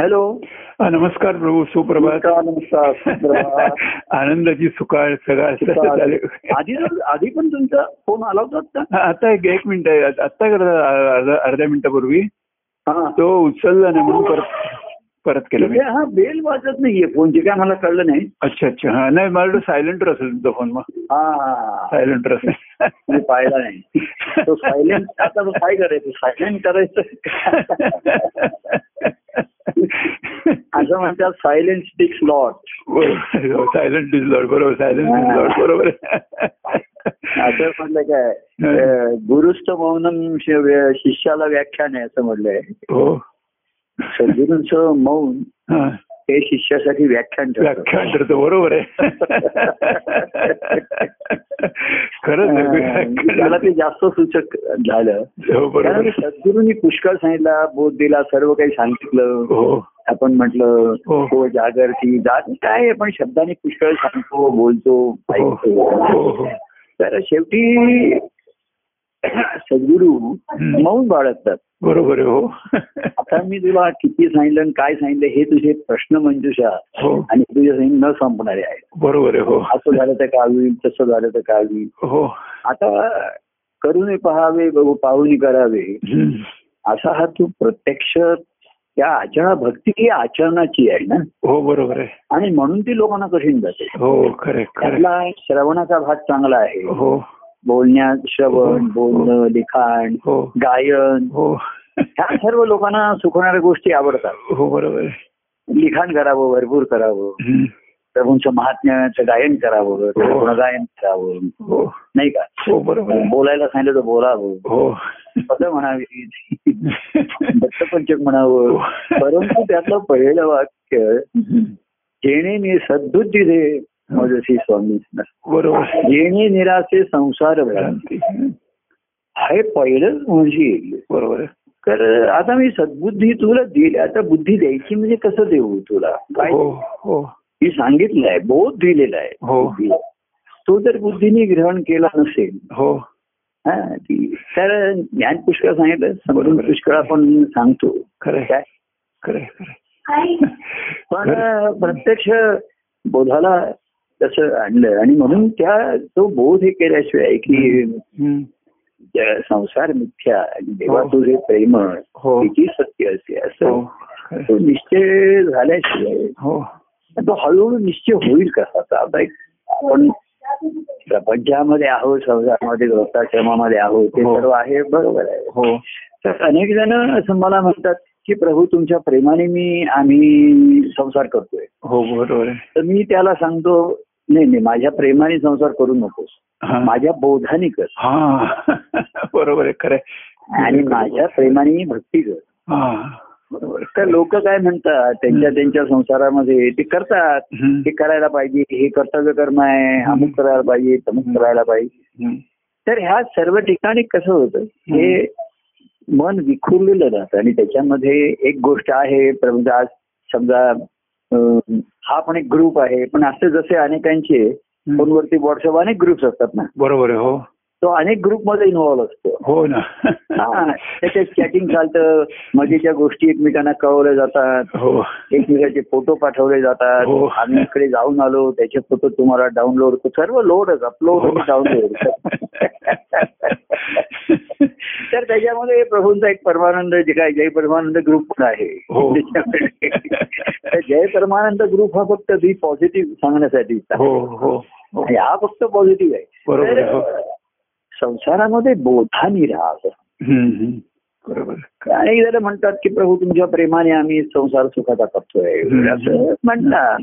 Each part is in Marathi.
हॅलो. नमस्कार प्रभू सुप्रभात. नमस्कार. आनंदाची सुकाळ सगळं. आधी आधी पण तुमचा फोन आला होता आता एक एक मिनिट आहे आता अर्ध्या मिनिटापूर्वी. तो उचलला नाही म्हणून परत परत केलं मी. तिथे हा बेल वाजत नाहीये फोनची काय मला कळलं नाही. अच्छा अच्छा. हा नाही मला सायलेंटर असेल तुमचा फोन मग. हा. सायलेंटर असेल. पाहिला नाही. तो सायलेंट आता तो काय करायचं? सायलेंट करायचं. असं म्हणतात silent sticks lot silent is lot बरोबर सायलेंट इज लॉड बरोबर. असं म्हटलं काय अं, गुरुस्थ मौनम शिष्याला व्याख्यान आहे असं म्हटलंय. हो. सद्गुरूंचं मौन हा. शिष्यासाठी व्याख्यान. व्याख्यान ठरतं बरोबर आहे. खरंच त्याला ते जास्त सूचक झालं. हो कारण सद्गुरूंनी पुष्कळ सांगितला बोध दिला सर्व काही सांगितलं. हो. आपण म्हटलं हो. हो जागरती जात. काय आहे, पण शब्दाने पुष्कळ सांगतो बोलतो ऐकतो. तर शेवटी सद्गुरू. मौन बाळगतात. बरोबर आहे हो. आता मी तुला किती सांगितलं आणि काय सांगितलं हे तुझे प्रश्न मंजुषा हो. आणि तुझे सांगितलं न संपणारे आहेत. बरोबर आहे हो. असं झालं तर काय होईल तसं झालं तर काय होईल. हो. आता करूनही पहावे बघू पाहून करावे. असा हा तू प्रत्यक्ष त्या आचरणा भक्ती ही आचरणाची आहे ना? हो बरोबर आहे. आणि म्हणून ती लोकांना कठीण जाते. हो खरे खरे त्यातला श्रवणाचा भाग चांगला आहे. हो. बोलण्यात श्रवण हो. बोलणं लिखाण हो. गायन हो. ह्या सर्व लोकांना सुखवणाऱ्या गोष्टी आवडतात. हो बरोबर लिखाण करावं भरपूर करावं. प्रभूंचं महात्म्याचं गायन करावं हो. गुणगायन करावं. हो. नाही का? हो बरोबर बोलायला सांगितलं तर बोलावं. हो. पदं म्हणावी. दत्तपंचक म्हणावं. हो. परंतु त्यातलं पहिलं वाक्य जेणे सद्बुद्धी दे मजसी स्वामी बरोबर. जेणे निरासे संसार भ्रांती. हे पहिलं म्हणजे बरोबर तर आता मी सद्बुद्धी तुला दिली आता बुद्धी द्यायची म्हणजे कसं देऊ तुला? काय? हो हो. मी सांगितलंय बोध दिलेला आहे हो. तो जर बुद्धीने ग्रहण केला नसेल हो. हा, ती- तर ज्ञान पुष्कळ सांगितलं समजून बरोबर. पुष्कळ आपण सांगतो. खरंय. काय? खरे खरे पण प्रत्यक्ष बोधाला तसं आणलं. आणि म्हणून त्या तो बोध हे केल्याशिवाय की संसार मिथ्या आणि देवा हो. तुझे प्रेम हो. किती सत्य असे हो असं खरंय. तो निश्चय झाल्याशिवाय हो. तो हळूहळू निश्चय होईल कसा आता एक आपण प्रपंचामध्ये आहोत संसारामध्ये गृहस्थाश्रमामध्ये आहोत ते हो. सर्व आहे बरोबर आहे. हो. तर अनेक जण असं मला म्हणतात की प्रभू तुमच्या प्रेमाने मी आम्ही संसार करतोय. हो बरोबर आहे. तर मी त्याला सांगतो नाही नाही माझ्या प्रेमाने संसार करू नकोस. माझ्या बोधाने कर हा. बरोबर आहे खरंय आणि माझ्या प्रेमाने भक्ती कर. हा. बरोबर. तर लोक काय म्हणतात त्यांच्या त्यांच्या संसारामध्ये ते करतात. हे करायला पाहिजे हे कर्तव्य कर्म आहे अमुक करायला पाहिजे तमुक करायला पाहिजे. तर ह्या सर्व ठिकाणी कसं होतं हे मन विखुरलेलं राहतं. आणि त्याच्यामध्ये एक गोष्ट आहे आज समजा हा पण एक ग्रुप आहे. पण असे जसे अनेकांचे फोनवरती व्हॉट्सअप अनेक ग्रुप्स असतात ना. बरोबर आहे हो. तो अनेक ग्रुपमध्ये इन्व्हॉल्व असतो. हो ना. हा त्याच्यात चॅटिंग चालतं. मजेच्या गोष्टी एकमेकांना कळवल्या जातात. हो. एकमेकांचे फोटो पाठवले जातात. हो. आम्ही इकडे जाऊन आलो त्याचे फोटो तुम्हाला डाउनलोड सर्व लोडच अपलोड डाउनलोड तर त्याच्यामध्ये प्रभूंचा एक परमानंद जे काय जय परमानंद ग्रुप पण आहे. हो. जय परमानंद ग्रुप हा फक्त बी पॉझिटिव्ह सांगण्यासाठी हो हो हो. आणि फक्त पॉझिटिव्ह आहे. बरोबर हो. संसारामध्ये बोधानी राहा. बरोबर अनेक जण म्हणतात की प्रभू तुमच्या प्रेमाने आम्ही संसार सुखाचा करतोय. असं म्हणतात.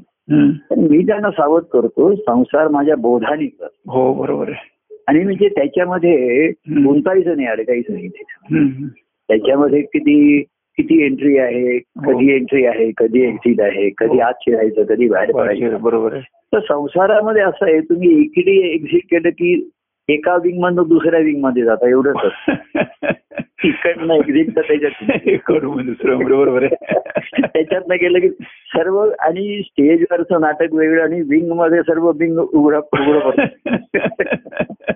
मी त्यांना सावध करतो संसार माझ्या बोधानी हो बरोबर आहे. आणि म्हणजे त्याच्यामध्ये. गुंतायचं नाही आलं काहीच नाही. त्याच्यामध्ये किती किती एंट्री आहे कधी एंट्री आहे कधी एक्झिट आहे कधी आत शिरायचं कधी बाहेर पडायचं. बरोबर तर संसारामध्ये असं आहे तुम्ही इकडे एक्झिट केलं की एका विंग मधून दुसऱ्या विंगमध्ये जाता एवढंच इकडनं एक्झिट तर त्याच्यात. करू दुसरं बरोबर आहे. त्याच्यातनं गेलं की सर्व आणि स्टेजवरचं नाटक वेगळं आणि विंगमध्ये सर्व विंग उघडं उघडं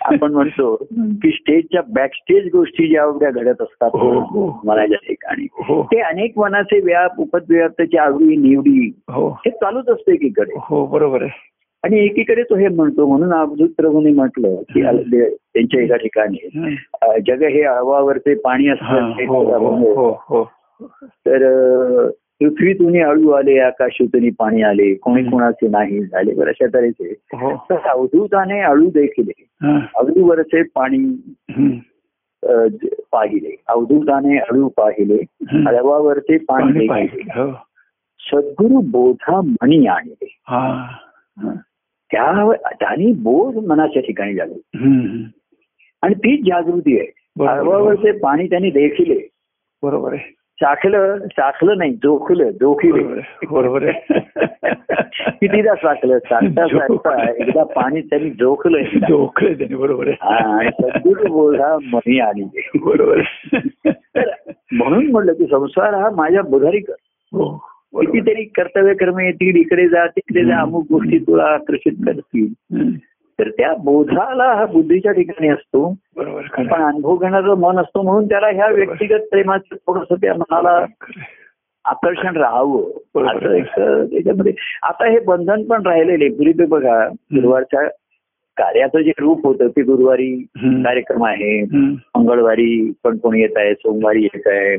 आपण म्हणतो की स्टेजच्या बॅकस्टेज गोष्टी ज्या एवढ्या घडत असतात हो, हो. मनाच्या ठिकाणी हो. ते अनेक मनाचे व्याप उपद्व्याप त्याची आवडी निवडी हो. हे चालूच असतं एकीकडे. हो बरोबर आहे. आणि एकीकडे तो हे म्हणतो म्हणून अवधूत प्रभूने म्हटलं की त्यांच्या एका ठिकाणी जग हे अळवावरचे पाणी असतं हो हो. हो तर पृथ्वीतून अळू आले आकाशातून पाणी आले कोणी. कोणाचे नाही झाले बरं अशा तऱ्हेचे. तर अवधूताने अळू देखील. अळूवरचे पाणी पाहिले अवधूताने अळू पाहिले हं. अळवावरचे पाणी हो. सद्गुरु बोधा मणी आणले त्या त्यांनी बोध मनाच्या ठिकाणी झाले. आणि तीच जागृती आहे. पाणी त्यांनी देखिले. बरोबर आहे. चाखलं चाखलं नाही जोखलं जोखिले. बरोबर आहे. कितीदा चाखलं चाकता चाकता एकदा पाणी त्यांनी जोखलं. जोखले त्याने बरोबर आहे. हा, सद्गुरु बोधा मनी आणले बरोबर म्हणून म्हणलं की संसार हा माझ्या बुधारी कर. हो. कितीतरी कर्तव्य कर्म येतील इकडे जा तिकडे जा. अमुक गोष्टी तुला आकर्षित करतील. तर त्या बोधाला हा बुद्धीच्या ठिकाणी असतो पण. अनुभव घेणारं मन असतो म्हणून त्याला ह्या व्यक्तिगत प्रेमाचं थोडस त्या मनाला. आकर्षण राहावं. असं एक त्याच्यामध्ये आता हे बंधन पण राहिलेले पूर्वी ते बघा गुरुवारच्या कार्याचं जे रूप होतं ते गुरुवारी. कार्यक्रम आहे. मंगळवारी पण कोणी येत आहे सोमवारी येत आहे.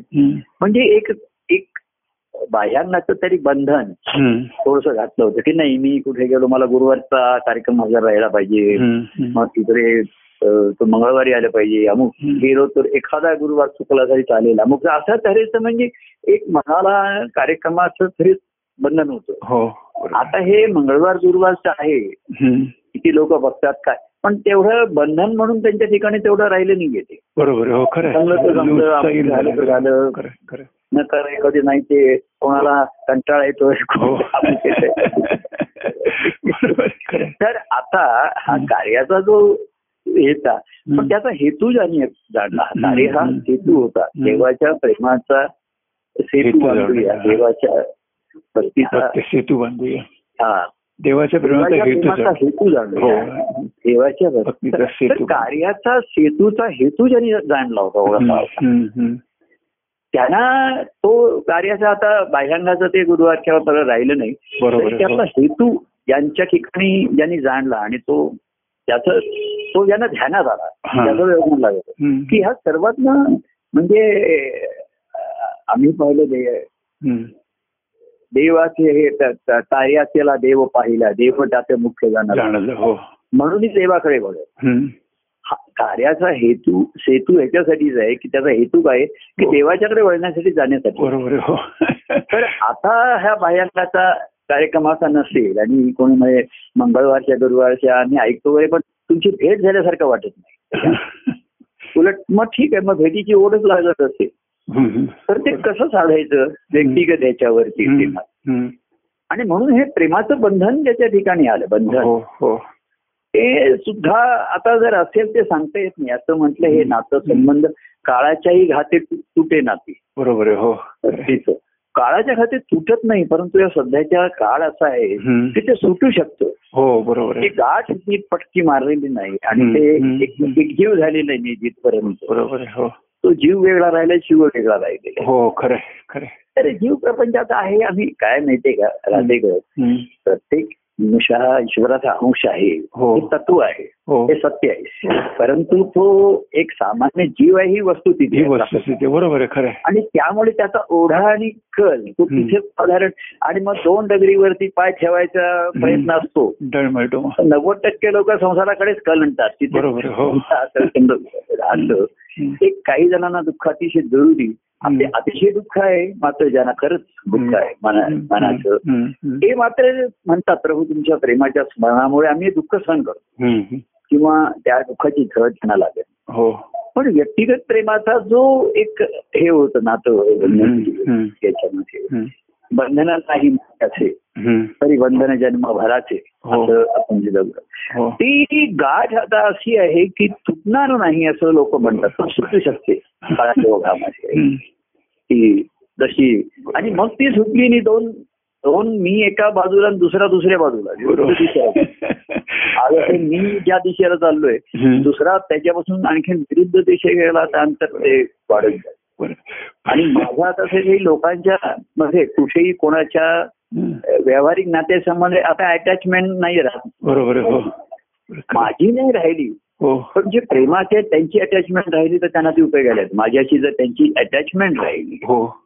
म्हणजे एक बाह्यांनाच तरी बंधन. थोडस घातलं होतं की नाही मी कुठे गेलो मला गुरुवारचा कार्यक्रम हजर राहायला पाहिजे. मग तिकडे मंगळवारी आलं पाहिजे अमुक. गेलो तर एखादा गुरुवार चुकला तरी चालेल अमुक असं तऱ्हेचं म्हणजे एक मनाला कार्यक्रमाचं तरी बंधन होतं हो. आता हे मंगळवार गुरुवारचं आहे. किती लोक बघतात काय पण तेवढं बंधन म्हणून त्यांच्या ठिकाणी तेवढं राहिलं नाही ते बरोबर. हो झालं झालं. नाही ते कोणाला कंटाळा येतोय हो. तर आता हा कार्याचा जो हेता पण. त्याचा हेतू ज्याने जाणला हं. कार्य हा. हेतू होता. देवाच्या प्रेमाचा सेतू बांधूया. देवाच्या सेतू बांधूया हा देवाच्या प्रेमाचा हेतू हो देवाच्या सेतू. कार्याचा सेतूचा हेतू ज्यांनी जाणला होता हं. हं. हं. त्यांना तो कार्याचा आता बाह्यांगाचं ते गुरुवार किंवा परत राहिलं नाही बरोबर आहे. त्यातला हेतू यांच्या ठिकाणी ज्यांनी जाणला आणि तो त्याचं तो ज्यांना ध्यानात आला हा. त्याचा लागला हं. की ह्या सर्वात म्हणजे आम्ही पाहिलं हं. देवाचे हे त- त- कार्याचेला देव पाहिला देव त्याचे मुख्य जाणार हो म्हणूनच देवाकडे बघत हं. हा कार्याचा हेतू सेतू ह्याच्यासाठीच आहे की त्याचा हेतू काय की हो. देवाच्याकडे वळण्यासाठी जाण्यासाठी बरोबर. हो तर आता ह्या बाह्यांगाचा कार्यक्रम असा नसेल आणि कोणी म्हणजे मंगळवारच्या गुरुवारच्या आम्ही ऐकतो वगैरे पण तुमची भेट झाल्यासारखं वाटत नाही उलट मग ठीक आहे मग भेटीची ओढच लागत असेल. तर ते कसं साधायचं व्यक्तिगत. हं. आणि म्हणून हे प्रेमाचं बंधन ज्याच्या ठिकाणी आलं बंधन. हो हो. ते सुद्धा आता जर असेल ते सांगता येत नाही. असं म्हटलं हे नातं संबंध काळाच्याही घाते तु- तुटे नाती. बरोबर आहे हो. काळाच्या खाते तुटत नाही परंतु या सध्याच्या काळ असा आहे. की ते सुटू शकतं. हो बरोबर ती गाठ नीट पटकी मारलेली नाही आणि ते एक जीव झालेला नाही जिथपर्यंत. बरोबर आहे हो. तो जीव वेगळा राहिला शिव वेगळा राहिलेला. हो खरं खरं. तर जीव प्रपंचात आहे आम्ही काय माहितीये का. प्रत्येक मनुष्य हा ईश्वराचा अंश आहे हो. हे तत्व आहे हो हे सत्य आहे परंतु तो एक सामान्य जीव आहे ही वस्तू तिथे बरोबर आहे खरं. आणि त्यामुळे त्याचा ओढा आणि कल तो. तिथे साधारण आणि मग दोन डगरीवरती पाय ठेवायचा प्रयत्न असतो नव्वद टक्के लोक संसाराकडेच कल आणतात तिथे हो. हं. काही जणांना दुःख अतिशय जरुरी आपले. अतिशय दुःख आहे मात्र ज्यांना खरंच दुःख आहे मना. मनाचं. ते मात्र म्हणतात प्रभू तुमच्या प्रेमाच्या स्मरणामुळे आम्ही दुःख सहन करतो. किंवा त्या दुःखाची झळ त्यांना लागेल हो पण व्यक्तिगत प्रेमाचा जो एक हे होतं नातं. त्याच्यामध्ये. बंधन नाही असे. तरी बंधन जन्मभराचे हो. असं हो ती गाठ आता अशी आहे की तुटणार नाही असं लोक म्हणतात पण सुटू शकते काळाच्या. ती जशी आणि मग ती सुटली आणि दोन दोन मी एका बाजूला आणि दुसरा दुसऱ्या बाजूला मी ज्या दिशेला चाललोय. दुसरा त्याच्यापासून आणखी विरुद्ध दिशेला त्यानंतर ते वाढत जाईल. आणि माझा तसे काही लोकांच्या मध्ये कुठेही कोणाच्या व्यावहारिक नातेसंबंध आता अटॅचमेंट नाही राहत. बरोबर हो. माझी नाही राहिली. हो. पण जे प्रेमाचे त्यांची अटॅचमेंट राहिली तर त्यांना ती उपयोगाला आहेत माझ्याशी जर त्यांची अटॅचमेंट राहिली. हो.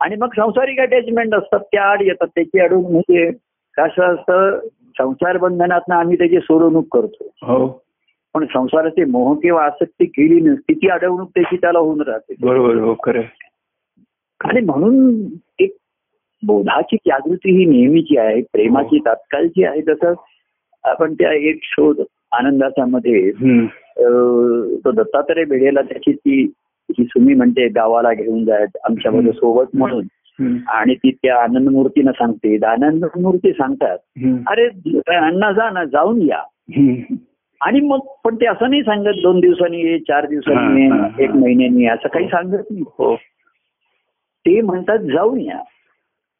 आणि मग संसारिक अटॅचमेंट असतात त्या आड येतात. त्याची अडवणूक म्हणजे कसं असतं संसार बंधनातनं आम्ही त्याची सोडवणूक करतो. हो. पण संसाराची मोह किंवा आसक्ती केली नसती ती अडवणूक त्याची त्याला होऊन राहते बरोबर हो. आणि म्हणून एक बोधाची जागृती ही नेहमीची आहे प्रेमाची तात्काळची आहे तसं आपण त्या एक शोध आनंदाचा मध्ये तो दत्तात्रय भेडेला त्याची ती ही सुमी म्हणते गावाला घेऊन जायत आमच्यामध्ये सोबत म्हणून. आणि ती त्या आनंद मूर्तीनं सांगते आनंद मूर्ती सांगतात. अरे अण्णा जा ना जाऊन या. आणि मग पण ते असं नाही सांगत दोन दिवसांनी ये चार दिवसांनी हा, हा, ये एक महिन्यानी असं काही सांगत नाही. हो. ते म्हणतात जाऊन या.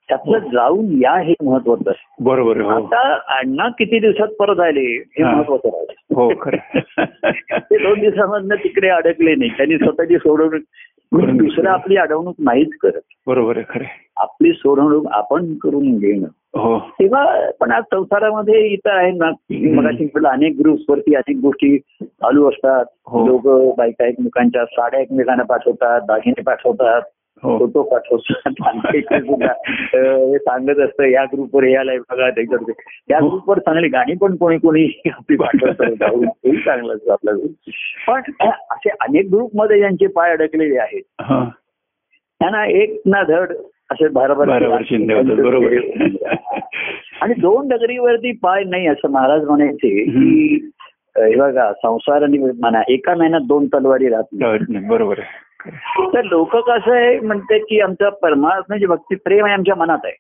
त्यातलं जाऊन या हे महत्वाचं आहे. बरोबर हो. आता अण्णा किती दिवसात परत आले हे हा. महत्वाचं राहिलं हो खरं ते दोन दिवसामधनं तिकडे अडकले नाही. त्यांनी स्वतःची सोडवणूक. दुसरं आपली अडवणूक नाहीच करत. बरोबर आहे खरं. आपली सोडवणूक आपण करून घेणं. हो. तेव्हा पण आज संसारामध्ये इथं आहे ना मग अनेक ग्रुप्स वरती अनेक गोष्टी चालू असतात. हो. लोक बायका एकमेकांच्या साड्या एकमेकांना पाठवतात दागिने पाठवतात हो. फोटो पाठवतात. हे सांगत असतं या ग्रुपवर हे आलंय बघा त्याच्यावर. त्या. ग्रुपवर चांगली गाणी पण कोणी कोणी आपली पाठवतात. जाऊन तेही चांगलं असतं आपल्या group. पण असे अनेक ग्रुपमध्ये ज्यांचे पाय अडकलेले आहेत. त्यांना एक ना धड असे बरोबर भाराभर होतात बरोबर. आणि दोन डगरीवरती पाय नाही असं महाराज म्हणायचे की हे बघा संसार आणि म्हणा एका महिन्यात दोन तलवारी राहत नाही. बरोबर. तर लोक कसं आहे म्हणते की आमचा परमात्मा जे भक्ती प्रेम आहे आमच्या मनात आहे.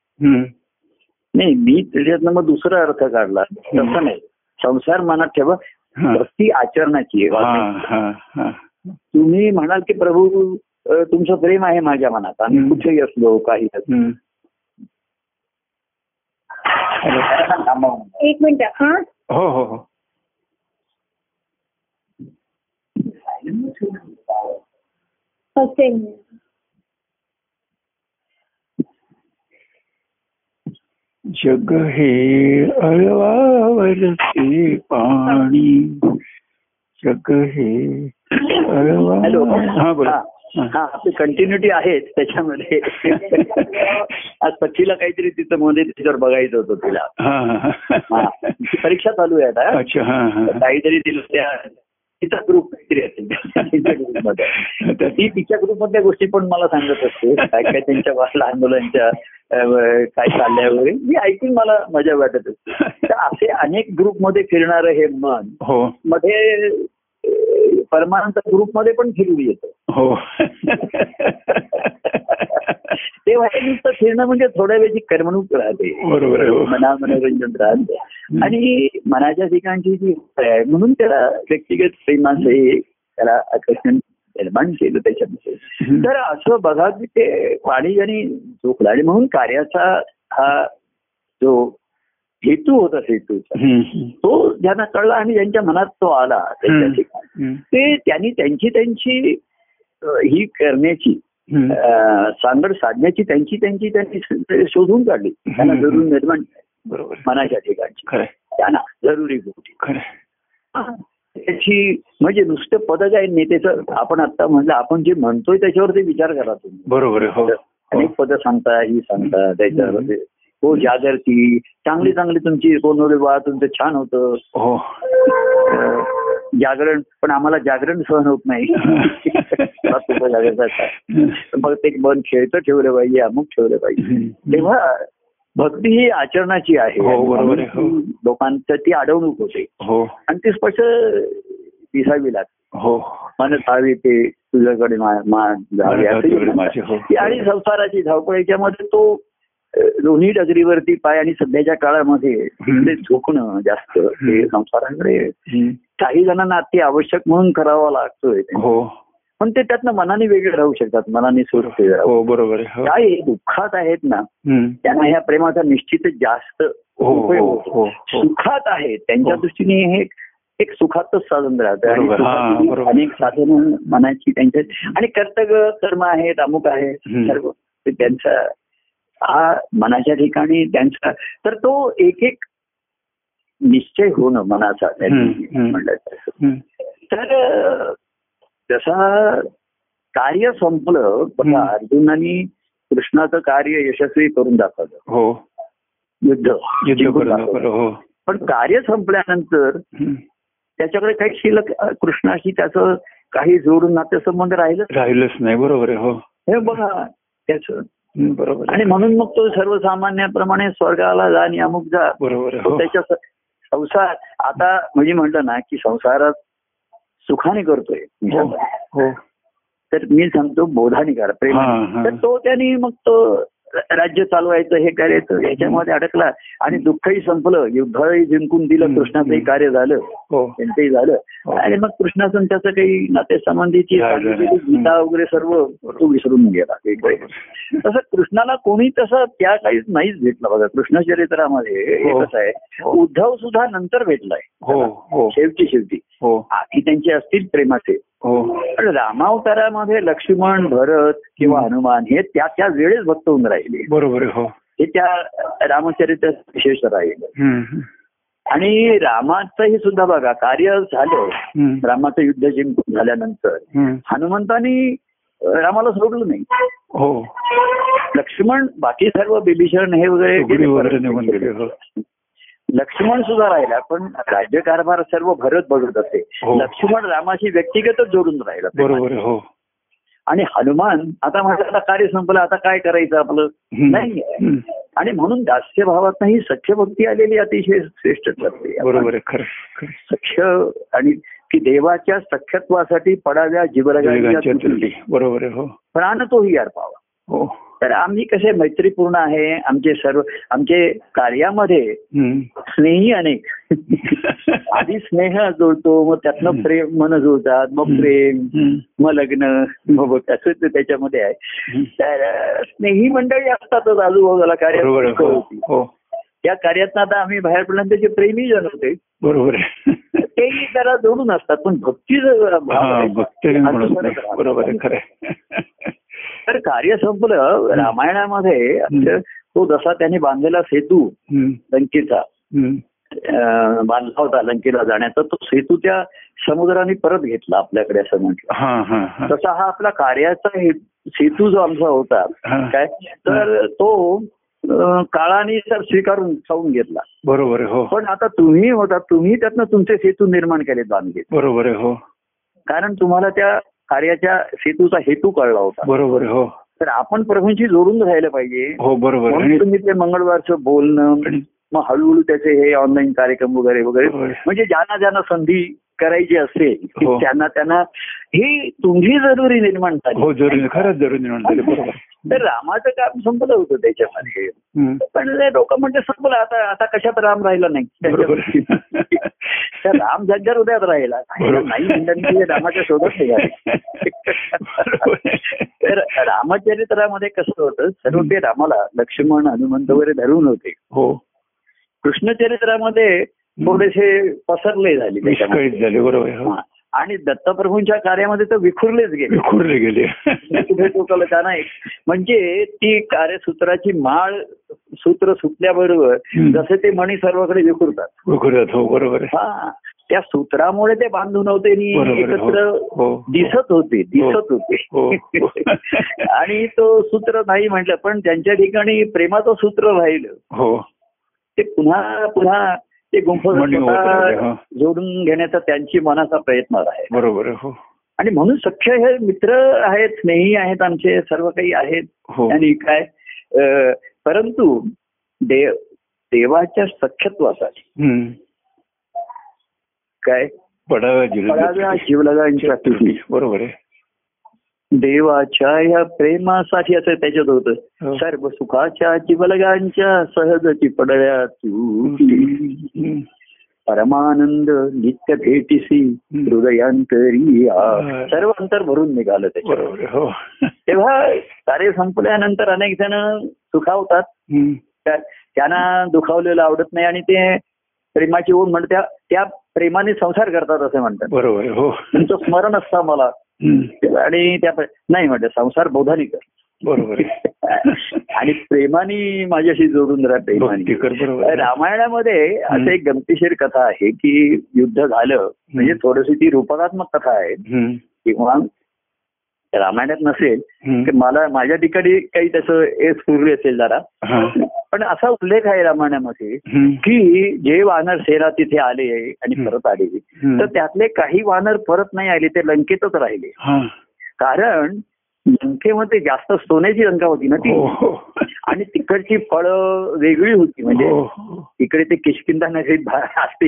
नाही मी त्याच्यातनं मग दुसरा अर्थ काढला तसं नाही संसार मनात ठेवा. भक्ती आचरणाची आहे तुम्ही म्हणाल की प्रभू तुमचं प्रेम आहे माझ्या मनात. आम्ही. कुठेही असलो काही एक मिनिट हा? हो हो हो. जग हे अळवावरचे पाणी. जग हे हॅलो. अळवा हा बोला. हा. आपली कंटिन्युटी आहेच त्याच्यामध्ये. आज पक्षीला काहीतरी तिथं मध्ये त्याच्यावर बघायचं होतं तिला. तिची परीक्षा चालू आहे आता. अच्छा काहीतरी तिला त्या तिचा ग्रुप काहीतरी असेल. तिच्या ग्रुपमध्ये तर ती तिच्या ग्रुपमधल्या गोष्टी पण मला सांगत असते. काय काय त्यांच्या लहान मुलांच्या काय चाललंय वगैरे. मी ऐकून मला मजा वाटत असते. तर असे अनेक ग्रुपमध्ये फिरणारं हे मन हो. मध्ये परमानंद ग्रुपमध्ये पण फिरून येतं. हो. तेव्हा हे नुसतं फिरणं म्हणजे थोड्या वेळची करमणूक राहते. बरोबर हो. मना मनोरंजन राहते. आणि मनाच्या ठिकाणची जी आहे म्हणून त्याला व्यक्तिगत प्रेमाचे त्याला आकर्षण निर्माण केलं त्याच्यामध्ये. तर असं बघा की ते पाणी झोकला आणि म्हणून कार्याचा हा जो हेतू होता हेतूचा. तो ज्यांना कळला आणि ज्यांच्या मनात तो आला त्याच्या. ठिकाणी. ते त्यांनी त्यांची त्यांची ही करण्याची सांगड साधण्याची त्यांची त्यांची त्यांनी शोधून काढली त्यांना. जरूर निर्माण बरोबर. मनाच्या ठिकाणची. त्यांना जरुरी गोष्टी. त्याची म्हणजे नुसतं पद काय नेतेचं आपण आता म्हणलं आपण जे म्हणतोय त्याच्यावरती विचार करा तुम्ही बरोबर हो. अनेक पद सांगता ही सांगता त्याच्यावरती हो जागरती. चांगली चांगली तुमची कोण वा तुमचं छान होतं. हो. जागरण पण आम्हाला जागरण सहन होत नाही. मग ते मन खेळतं ठेवलं पाहिजे अमुक ठेवलं पाहिजे. तेव्हा भक्ती ही आचरणाची आहे. हो, बरोबर हो. लोकांचं ती अडवणूक होते. हो. आणि ती स्पष्ट दिसावी लागते. हो. मन धावी ते तुझ्याकडे मान हो. आणि संसाराची धावपळ याच्यामध्ये तो दोन्ही डगरीवरती पाय आणि सध्याच्या काळामध्ये. ते झोकणं जास्त हम्म. संसाराकडे. काही जणांना अति आवश्यक म्हणून करावा लागतोय हो पण ते त्यातनं मनाने वेगळे राहू शकतात मनाने राहू हो बरोबर आहे हो. काय हे दुःखात आहेत ना. त्यांना ह्या प्रेमाचा निश्चितच जास्त हो हो उपयोग हो. हो हो सुखात आहेत त्यांच्या हो. दृष्टीने हे एक सुखातच साधन राहतं. हा, बरोबर. अनेक साधनं मनाची त्यांच्या आणि कर्तव्य कर्म आहेत अमुक आहेत हम्म. सर्व ते त्यांचा हा मनाच्या ठिकाणी त्यांचा तर तो एक एक निश्चय होणं मनाचा. म्हणलं तर. जसा कार्य संपलं बघा. अर्जुनाने कृष्णाचं कार्य यशस्वी करून दाखवलं. हो. युद्ध. युद्ध हो. पण कार्य संपल्यानंतर. त्याच्याकडे काही शिल्लक कृष्णाशी त्याचं काही जोडून नातेसंबंध राहिलं राहिलंच नाही बरोबर आहे हो. हे बघा त्याच बरोबर आणि. म्हणून मग तो सर्वसामान्याप्रमाणे स्वर्गाला जा आणि अमुक जा. बरोबर हो. त्याच्या संसार आता म्हणजे म्हटलं ना की संसारात सुखाने करतोय हो हो. तर मी सांगतो बोधाने करा प्रेम. तर तो त्यांनी मग तो राज्य चालवायचं हे करायचं याच्यामध्ये अडकला आणि दुःखही संपलं. युद्धही जिंकून दिलं कृष्णाचंही. कार्य झालं. हो. त्यांचंही झालं. हो. आणि मग कृष्णाचं त्याचं काही सांगितलेली नाही. गीता वगैरे सर्व तो विसरून गेला. तसं कृष्णाला कोणी तसं त्या काहीच नाहीच भेटलं. बघा कृष्ण चरित्रामध्ये हे. कसं आहे. उद्धव सुद्धा नंतर भेटलाय. हो हो. शेवटी शेवटी. आधी त्यांचे असतील प्रेमाचे. पण रामावतारामध्ये लक्ष्मण भरत किंवा. हनुमान हे त्या त्या वेळेस भक्त होऊन राहिले. बरोबर हो. हे त्या रामचरित्र विशेष राहिले. आणि रामाचंही सुद्धा बघा कार्य झालं. रामाचं युद्ध जिंकून झाल्यानंतर. हनुमंतानी रामाला सोडलं नाही. हो. लक्ष्मण बाकी सर्व बिभीषण हे वगैरे लक्ष्मण सुद्धा राहिला पण राज्यकारभार सर्व भरत बघत असे हो. लक्ष्मण रामाशी व्यक्तिगतच जोडून राहिला बरोबर हो आणि हनुमान आता म्हटलं कार्य संपलं आता काय करायचं आपलं. नाही. आणि म्हणून दास्य भावात ही सख्य भक्ती आलेली अतिशय श्रेष्ठ ठरते बरोबर. सख्य आणि की देवाच्या सख्यत्वासाठी पडाव्या तुटी. बरोबर हो प्राण तोही अर्पावा हो तर आम्ही कसे मैत्रीपूर्ण आहे आमचे सर्व आमचे कार्यामध्ये. स्नेही अनेक आधी स्नेह जुळतो मग त्यातनं. प्रेम मन जुळतात मग. प्रेम. मग लग्न मग असं ते त्याच्यामध्ये आहे. तर स्नेही मंडळी असतातच आजूबाजूला बरोबर आहे हो कार्य हो त्या कार्यात आता आम्ही बाहेर पडल्यानंतर जे प्रेमी जण होते बरोबर तेही जरा जोडून असतात पण भक्ती. बरोबर आहे खरं आहे. तर कार्य संपलं रामायणामध्ये तो जसा त्यांनी बांधलेला सेतू. लंकेचा बांधला होता लंकेला जाण्याचा तो सेतू त्या समुद्राने परत घेतला आपल्याकडे असं म्हटलं हा हा हा तसा हा आपला कार्याचा सेतू जो आमचा होता. काय तर तो काळाने तर स्वीकारून खाऊन घेतला. बरोबर हो. पण आता तुम्ही होता तुम्ही त्यातनं तुमचे सेतू निर्माण केले बांधले बरोबर हो. कारण तुम्हाला त्या कार्याच्या सेतूचा हेतू कळला होता. बरोबर हो. तर आपण प्रभूंशी जोडून राहिलं पाहिजे. हो बरोबर तुम्ही ते मंगळवारचं बोलणं मग हळूहळू त्याचे हे ऑनलाईन कार्यक्रम वगैरे वगैरे. म्हणजे ज्यांना ज्यांना संधी करायची असेल हो. त्यांना त्यांना ही तुमची जरुरी निर्माण झाली. हो जरुरी खरंच जरुरी निर्माण झाली बरोबर. तर रामाचं काम संपलं होतं त्याच्यामध्ये. पण लोक म्हणजे संपलं आता आता कशात राम राहिला नाही? तर राम जगच्या हृदयात राहिला. नाही म्हणजे रामाच्या शोधात निघाले. तर रामचरित्रामध्ये कसं होतं सर्व ते रामाला लक्ष्मण हनुमंत वगैरे धरून होते. हो. कृष्णचरित्रामध्ये थोडेसे पसरले झाले विस्कळीत. झाले बरोबर. हो. हा. आणि दत्तप्रभूंच्या कार्यामध्ये तर विखुरलेच गेले विखुरले गेले कुठे टोकाला का नाही म्हणजे ती कार्यसूत्राची माळ सूत्र सुटल्याबरोबर. जसे ते मणी सर्वकडे विखुरतात विखुरत हो बरोबर हा त्या सूत्रामुळे ते बांधून होते आहे. एकत्र हो, हो. दिसत होते दिसत हो, हो. होते आणि तो सूत्र नाही म्हटलं पण त्यांच्या ठिकाणी प्रेमाचं सूत्र राहिलं हो ते पुन्हा पुन्हा ते गुंफ मणी होत राहिले, हो. जोडून घेण्याचा त्यांची मनाचा प्रयत्न आहे. बरोबर हो. आणि म्हणून सख्य हे मित्र आहेत स्नेही आहेत आमचे सर्व काही आहेत. हो. आणि काय परंतु देव देवाच्या सख्यत्वासाठी. काय? पडाव्या जीवलगांच्या तुटी बरोबर आहे. देवाच्या या प्रेमासाठी असं त्याच्यात हो. होतं सर्व सुखाच्या जीवलगांच्या सहजची तुटी हम्म. परमानंद नित्य भेटीसी हृदयांतरी. हा. सर्व अंतर भरून निघालं त्याच्यात बरोबर आहे. हो तेव्हा कार्य संपल्यानंतर अनेक जण सुखावतात त्यांना दुखावलेलं आवडत नाही आणि ते प्रेमाची ओढ म्हणते त्या- प्रेमाने संसार करतात असं म्हणतात बरोबर. हो तुमचं स्मरण असतं मला. आणि त्या नाही म्हणते संसार बोधानी कर बरोबर आणि प्रेमाने माझ्याशी जोडून राहा प्रेमाने. रामायणामध्ये असं एक गमतीशीर कथा आहे की युद्ध झालं म्हणजे थोडीशी ती रूपकात्मक कथा आहे. किंवा रामायणात नसेल. की मला माझ्या ठिकाणी काही त्याचं हे स्फुरली असेल जरा. पण असा उल्लेख आहे रामायणामध्ये. की जे वानर सेना तिथे आले आणि. परत आले. तर त्यातले काही वानर परत नाही आले ते लंकेतच राहिले. कारण लंकेमध्ये जास्त सोन्याची लंका होती ना ती हो आणि तिकडची फळं वेगळी होती म्हणजे हो. इकडे ते किशकिंदा नगरी असते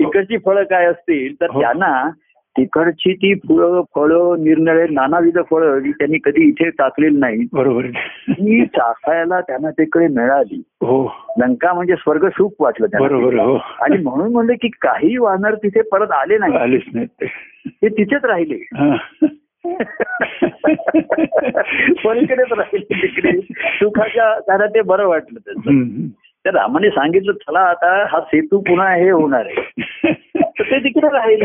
इकडची फळं काय असतील तर हो. त्यांना तिकडची ती फुलं फळं निरनिळे नानाविध फळं जी त्यांनी कधी इथे टाकलेली नाही बरोबर. ती चाखायला त्यांना तिकडे मिळाली हो लंका म्हणजे स्वर्ग सुख वाटलं त्यांना. हो आणि म्हणून म्हणले की काही वानर तिथे परत आले नाही आलीच नाही ते. तिथेच राहिले. पलीकडेच राहिले तिकडे सुखाच्या त्यांना ते बरं वाटलं त्यांचं. तर रामाने सांगितलं चला आता हा सेतू पुन्हा हे होणार आहे तर ते तिकडे राहिले.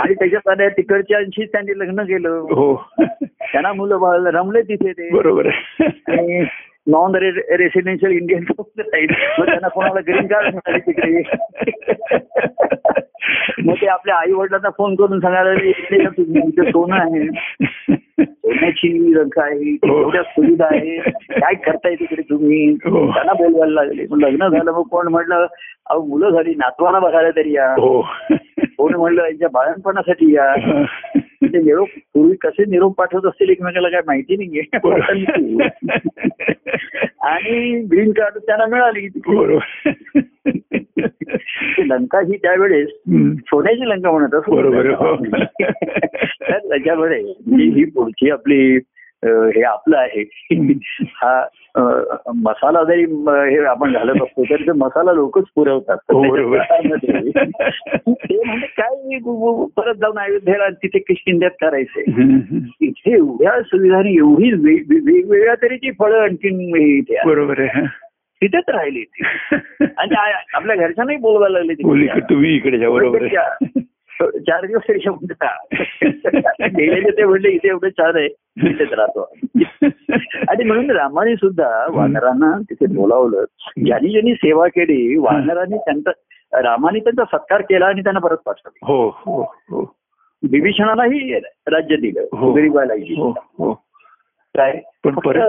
आणि त्याच्यात आल्या तिकडच्यांशी त्यांनी लग्न केलं. हो. त्यांना मुलं बाळ रमले तिथे ते. बरोबर नॉन रेसिडेन्शियल इंडियन मग त्यांना कोणाला ग्रीन कार्ड मिळाले तिकडे? मग ते आपल्या आई वडिलांना फोन करून सांगायला तुम्ही सोनं आहे? सोन्याची रंग आहे एवढ्या सुविधा आहे. काय करताय तिकडे तुम्ही? हो. त्यांना बोलवायला लागले. मग लग्न झालं मग कोण म्हटलं अहो मुलं झाली नातवाला बघायला तरी या. हो. कोण म्हणलं यांच्या बाळणपणासाठी या. ते निरोप पूर्वी कसे निरोप पाठवत असतील एकमेकाला काय माहिती नाहीये. आणि ग्रीन कार्ड त्यांना मिळाली. लंका ही त्यावेळेस. सोन्याची लंका म्हणत आहे, हो. पुढची आपली हे आपलं आहे हा मसाला जरी हे आपण घालत असतो तरी ते मसाला लोकच पुरवतात. हो, ते म्हणजे काय परत जाऊन अयोध्येला तिथे किशकिंद्यात करायचे. इथे एवढ्या सुविधांनी एवढी वेगवेगळ्या तरीची फळं आणखीन इथे आहेत. बरोबर आहे तिथेच राहिली ती. आणि आपल्या घरच्यांनाही बोलवायला लागले तुम्ही इकडे. चार दिवस तरी शब्द गेलेले ते म्हणले इथे एवढं छान आहे इथेच राहतो. आणि म्हणून रामाने सुद्धा वानरांना तिथे बोलावलं. ज्यांनी ज्यांनी सेवा केली वानरांनी त्यांचा रामाने त्यांचा सत्कार केला आणि त्यांना परत पाठवलं. हो हो हो. विभीषणालाही राज्य दिलं हो. गरीबालाही हो हो. काय? पण परत.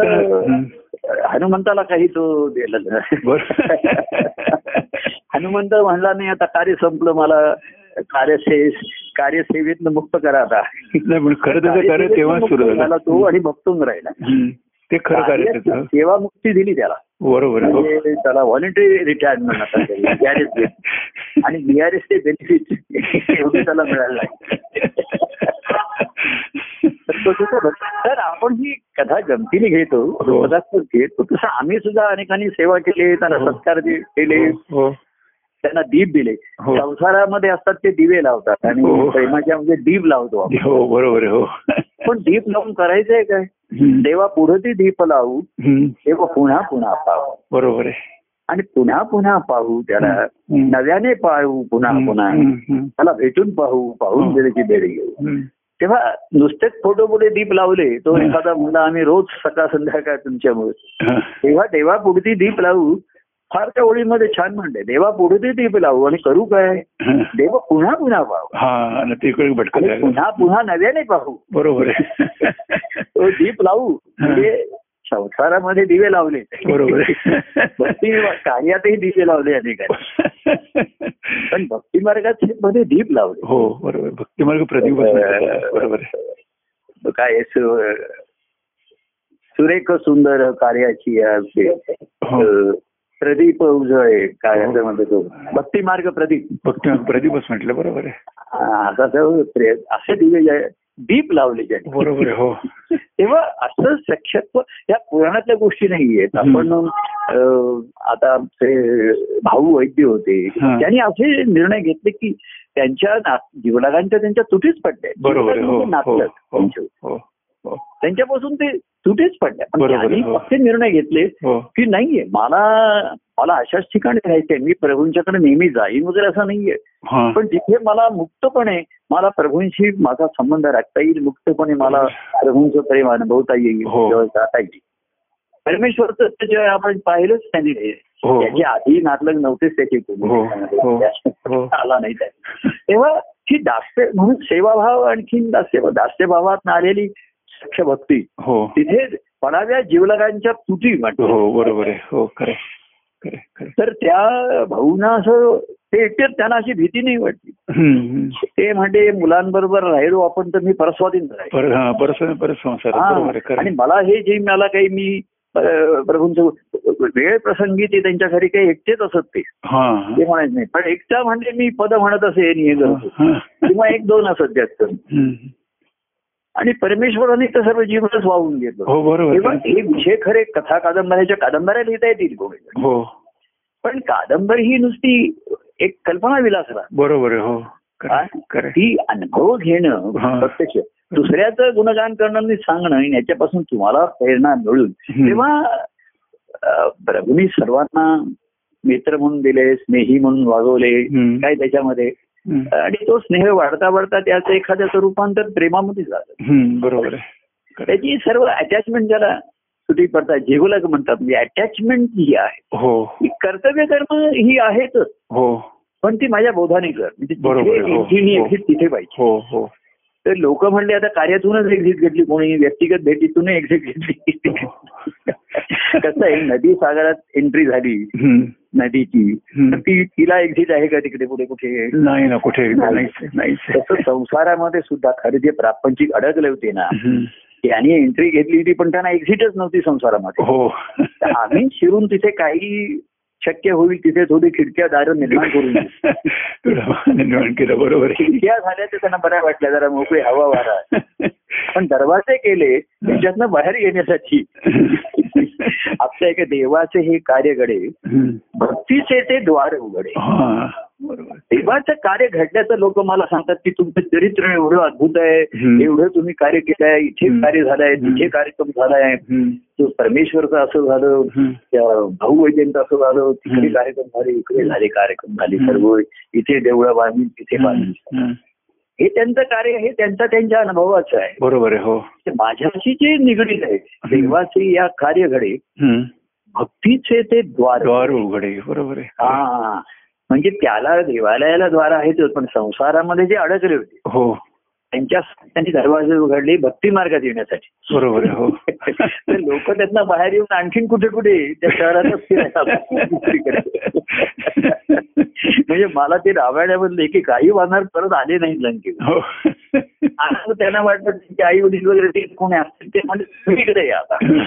हनुमंताला काही तो दिला. हनुमंत म्हणला नाही आता कार्य संपलं मला कार्यसे कार्यसेवेतनं मुक्त करा आता खरं तेव्हा सुरू झाला तो आणि भक्तून राहिला. ते खरं सेवा मुक्ती दिली त्याला बरोबर. म्हणजे त्याला व्हॉलेंटरी रिटायरमेंट आता बीआरएस आणि बीआरएस ते बेनिफिट एवढी त्याला मिळायला. तर आपण ही कथा गमतीने घेतो हो. पदार्थ घेतो तसं आम्ही सुद्धा अनेकांनी सेवा केली त्यांना हो. सत्कार केले हो त्यांना दीप दिले हो. संसारामध्ये असतात ते दिवे लावतात आणि हो. प्रेमाच्या म्हणजे दीप लावतो आपण. हो बरोबर हो पण दीप लावून करायचंय काय हं. देवा पुढे ती दीप लावू हं. तेव्हा पुन्हा पुन्हा पाहू बरोबर आहे आणि पुन्हा पुन्हा पाहू त्याला हं. नव्याने पाहू पुन्हा हं. पुन्हा हं. हं. त्याला भेटून पाहू पाहून हो. त्याची बेड घेऊ हं. तेव्हा नुसतेच फोटो पुढे दीप लावले तो हं. एखादा म्हणला आम्ही रोज सकाळ संध्याकाळ तुमच्यामुळे हं. तेव्हा देवा पुढती दीप लावू फार त्या ओळीमध्ये छान म्हणते देवा पुढती दीप लावू आणि करू काय. देव पुन्हा पुन्हा पाहू. हा राहिलं. पुन्हा पुन्हा नव्याने पाहू. बरोबर तो दीप लावू. म्हणजे संसारामध्ये दिवे लावले. बरोबर. भक्ती कार्यातही दिवे लावले अनेकांनी. पण भक्ती मार्गात मध्ये दीप लावले. हो बरोबर भक्तिमार्ग प्रदीप बरोबर काय सुरेख सुंदर कार्याची हो. प्रदीप उजळे काय म्हणतो तो. भक्ती मार्ग प्रदीप. प्रदीपच म्हटलं बरोबर आहे. आता तर असे दिवे दीप लावले ज्यांनी. बरोबर हो. तेव्हा असं सख्यत्व या पुराणातल्या गोष्टी नाही आहेत आपण आता आमचे भाऊ वैद्य होते हा. त्यांनी असे निर्णय घेतले की त्यांच्या जीवलगांच्या त्यांच्या तुटीच पडल्या बरोबर हो. त्यांच्यापासून ते तुटेच पडल्या पण बरोबर आहे. त्यांनी हो. असे निर्णय घेतले हो. की नाहीये. मला मला अशाच ठिकाणी राहायचंय. मी प्रभूंच्याकडे नेहमी जाईन वगैरे असं नाहीये. पण तिथे मला मुक्तपणे मला प्रभूंशी माझा संबंध राखता येईल मुक्तपणे मला प्रभूंचं प्रेम अनुभवता येईल जाता येईल. परमेश्वरचं त्याच्या आपण पाहिलंच त्यांनी. त्याच्या आधी नातलग नव्हतेच त्याची. आला नाही तेव्हा ही दास्य म्हणून सेवाभाव आणखीन दास्य दास्यभावात आलेली भक्ती हो. तिथे पडाव्या जीवलगांच्या तुटी हो बरोबर आहे. हो खरे तर त्या भाऊना असं ते एकटे त्यांना अशी भीती नाही वाटली. ते म्हणजे मुलांबरोबर राहिलो आपण तर मी परस्वाधीन आणि मला हे जे मला काही मी प्रभूंचं वेळ प्रसंगी ते त्यांच्या घरी काही एकटेच असत ते. ते म्हणायचं नाही. पण एकटा म्हणजे मी पद म्हणत असे. किंवा एक दोन असत जास्त. आणि परमेश्वराने तर सर्व जीवनच वाहून घेतलं हो. हे विषय खरे कथा कादंबऱ्याच्या कादंबऱ्या लिहिता येतील कोणी हो पण कादंबरी ही नुसती एक कल्पना विलास बरोबर हो ती अनुभव घेणं हा. प्रत्यक्ष दुसऱ्याचं गुणगान करणं आणि सांगणं आणि याच्यापासून तुम्हाला प्रेरणा मिळून. तेव्हा प्रभूंनी सर्वांना मित्र म्हणून दिले स्नेही म्हणून वागवले. काय त्याच्यामध्ये. आणि तो स्नेह वाढता वाढता त्याचं एखाद्याचं रूपांतर प्रेमामध्ये झालं. हम्म, बरोबर. त्याची सर्व अटॅचमेंट ज्याला सुटी पडतात जेवलग म्हणतात म्हणजे अटॅचमेंट जी आहे. हो. ही कर्तव्य कर्म ही आहेतच हो. पण ती माझ्या बोधाने कर. म्हणजे हो, तिथे हो. एक्झिट तिथे पाहिजे. हो हो. तर लोक म्हणले आता कार्यातूनच एक्झिट घेतली कोणी व्यक्तिगत भेटीतून एक्झिट घेतली. कसं आहे नदी सागरात एंट्री झाली. नदीची. तर ती तिला एक्झिट आहे का तिकडे पुढे कुठे? नाही ना कुठे? नाहीच तसं संसारामध्ये सुद्धा खरे जे प्रापंचिक अडकले होते ना. त्यांनी एंट्री घेतली होती पण त्यांना एक्झिटच नव्हती संसारामध्ये. हो. आम्ही शिरून तिथे काही शक्य होईल तिथे थोडी खिडक्या दारं निर्माण करून निर्माण केलं बरोबर खिडक्या झाल्या तर त्यांना बऱ्या वाटल्या जरा मोकळी हवा वारा. पण दरवाजे केले त्याच्यातनं बाहेर येण्यासाठी. आपल्या एका देवाचे हे कार्य घडे. भक्तीचे ते द्वार उघडे हा देवाचं कार्य घडल्याचं लोक मला सांगतात की तुमचं चरित्र एवढं अद्भुत आहे. एवढं तुम्ही कार्य केलंय इथे. कार्य झालंय. तिथे कार्यक्रम झालाय. तो परमेश्वरचं असं झालं. त्या भाऊ वैद्यांचं असं झालं तिकडे. कार्यक्रम झाले इकडे झाले कार्यक्रम झाले. सर्व इथे देवळं बांधली तिथे बांधली. हे त्यांचं कार्य हे त्यांचा त्यांच्या अनुभवाचं आहे. बरोबर आहे हो. माझ्याशी जे निगडीत आहे देवाचे या कार्य. भक्तीचे ते द्वार द्वार उघडे बरोबर आहे. हा. म्हणजे त्याला देवालयाला द्वार आहेतच पण संसारामध्ये जे अडकले होते. हो. त्यांच्या त्यांनी दरवाजे उघडले भक्ती मार्गात येण्यासाठी. बरोबर हो. लोक त्यातनं बाहेर येऊन आणखीन कुठे कुठे त्या शहरातच दुसरीकडे. म्हणजे मला ते रामायणामधले की काही वानर परत आले नाहीत लंकेत हो. आता त्यांना वाटतं की आई वडील वगैरे ते कोणी असतील ते म्हणजे तुम्ही इकडे या आता.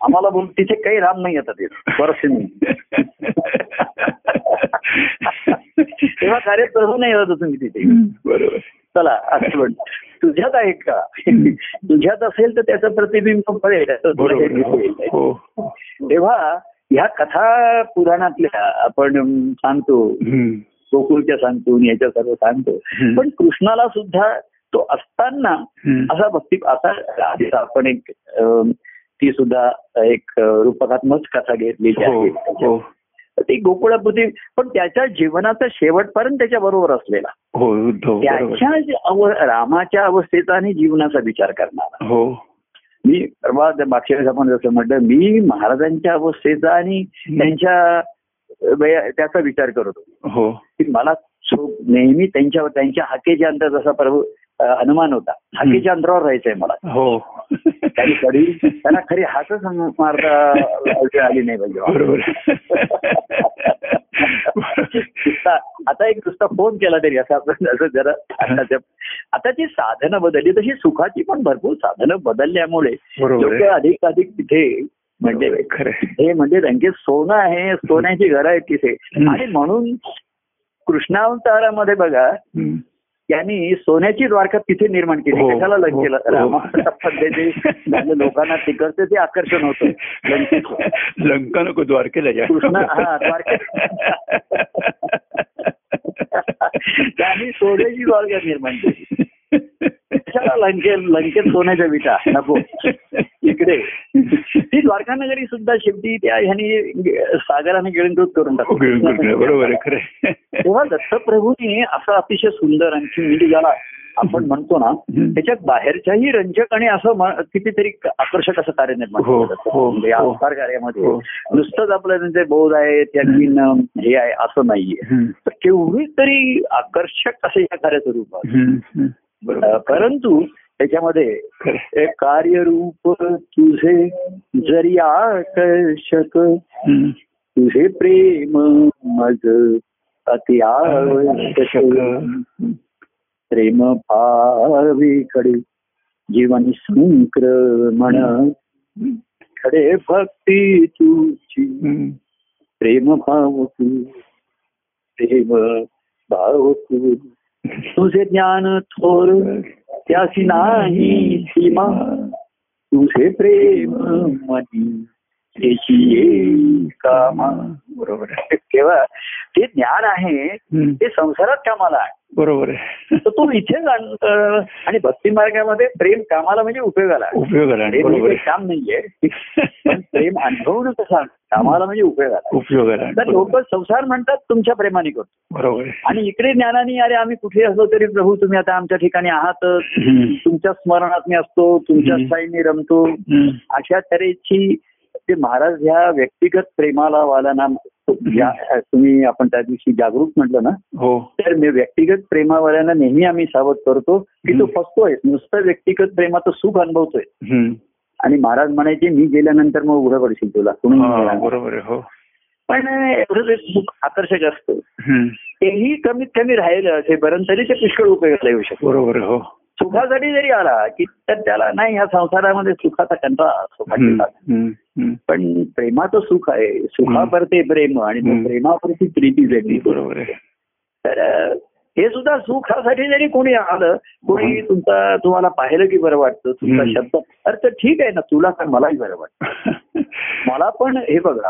आम्हाला बोल तिथे काही राम नाही आता ते. बरंचसे नाही. तेव्हा कार्य तसं नाही होत तुम्ही तिथे. बरोबर. चला असं तुझ्यात आहे का? तुझ्यात असेल तर त्याचं प्रतिबिंब पडेल हे. हो हो. तेव्हा ह्या कथा पुराणातल्या आपण सांगतो. गोकुळच्या सांगतो याच्या सर्व सांगतो. पण कृष्णाला सुद्धा तो असताना. असा भक्ती आता आपण एक ती सुद्धा एक रूपकात्मक कथा घेतलेली हो आहे. हो ती गोकुळापुती पण त्याच्या जीवनाचा शेवटपर्यंत त्याच्या बरोबर असलेला. हो उद्धव बरोबर. त्याच्या रामाच्या अवस्थेचा आणि जीवनाचा विचार करणारा. हो. मी परवा मागच्या वेळेस आपण जसं म्हटलं मी महाराजांच्या अवस्थेचा आणि त्यांच्या त्याचा विचार करत होतो. हो. मला नेहमी त्यांच्या त्यांच्या हाकेच्या अंतर जसा प्रभू अ, हनुमान होता. हाकेच्या अंतरावर राहायचंय मला. हो. त्यांनी कधी त्यांना खरी हातच मारता आली नाही पाहिजे. बरोबर. आता एक नुसता फोन केला तरी असं आपण असं जरा आता जी साधनं बदलली तशी सुखाची पण भरपूर साधनं बदलल्यामुळे लोक. अधिक अधिक तिथे म्हणजे खरं हे म्हणजे त्यांचे सोनं आहे सोन्याची घरं आहेत तिथे. आणि म्हणून कृष्णावतारामध्ये बघा त्यांनी सोन्याची द्वारका तिथे निर्माण केली. हो, कशाला हो, लंकेला हो. झालं लोकांना तिकडचं ते आकर्षण होतं लंकेचं. लंका नको द्वारकेला कृष्ण हा द्वारका त्यांनी सोन्याची द्वारका निर्माण केली. कशाला लंके लंकेत सोन्याच्या विटा नको. इकडे. ती द्वारका नगरी सुद्धा शेवटी त्या ह्यानी सागराने गिळंकृत करून टाकली. बरोबर तेव्हा दत्तप्रभूंनी असं अतिशय सुंदर आणखी म्हणजे ज्याला आपण म्हणतो ना त्याच्यात बाहेरच्याही रंजक आणि असं म- कितीतरी आकर्षक असं कार्य निर्माण हो. हो, म्हणजे या हो. अवतार कार्यामध्ये. नुसतंच आपलं त्यांचे बोध आहे त्यांनी हे आहे असं नाहीये. तर केवढी तरी आकर्षक असं या कार्याचं रूप आहे. परंतु त्याच्यामध्ये कार्यरूप तुझे जरी आकर्षक. तुझे प्रेम मज अति आवश्यक. प्रेम भावीकडे जीवन संक्रमण. खडे भक्ती तुझी. प्रेम भाव तू प्रेम भाव तू तुझे ज्ञान थोर त्यासी नाही सीमा. तुझे प्रेम मनी. त्याची कामा बरोबर आहे तेव्हा ते ज्ञान आहे. ते संसारात कामाला आहे बरोबर आहे तर तो इथे आणि भक्ती मार्गामध्ये प्रेम कामाला म्हणजे उपयोगाला. उपयोगाला म्हणजे काम नाहीये प्रेम अनुभवणं कसं? कामाला म्हणजे उपयोगाला. उपयोगाला. तर लोक संसार म्हणतात तुमच्या प्रेमाने करतो बरोबर आणि इकडे ज्ञानाने अरे आम्ही कुठे असलो तरी प्रभू तुम्ही आता आमच्या ठिकाणी आहातच हम्म. तुमच्या स्मरणात मी असतो तुमच्या. स्थायी मी रमतो. अशा तऱ्हेची ते महाराज ह्या व्यक्तिगत प्रेमाला वाला ज्या तुम्ही आपण त्या दिवशी जागरूक म्हटलं ना हो तर मी व्यक्तिगत प्रेमावाल्यांना नेहमी आम्ही सावध करतो की तो. फसतोय नुसतं व्यक्तिगत प्रेमाचं सुख अनुभवतोय. आणि महाराज म्हणायचे मी गेल्यानंतर मग उघडं पडशील तुला हा. बरोबर हो पण एवढं सुख आकर्षक असतं. तेही कमीत कमी राहिलं असेपर्यंत तरी ते पुष्कळ उपयोगाला येऊ शकतो बरोबर हो सुखासाठी जरी आला की तर त्याला नाही ह्या संसारामध्ये सुखाचा कंटाळा सुखाची. पण प्रेमाचं सुख आहे सुखापरते प्रेम आणि. प्रेमावरती प्रीती जगली बरोबर तर हे सुद्धा सुखासाठी जरी कोणी आलं कोणी. तुमचा तुम्हाला पाहिलं की बरं वाटतं तुमचा. शब्द अरे तर ठीक आहे ना तुला काय मलाही बरं वाटतं मला पण हे बघा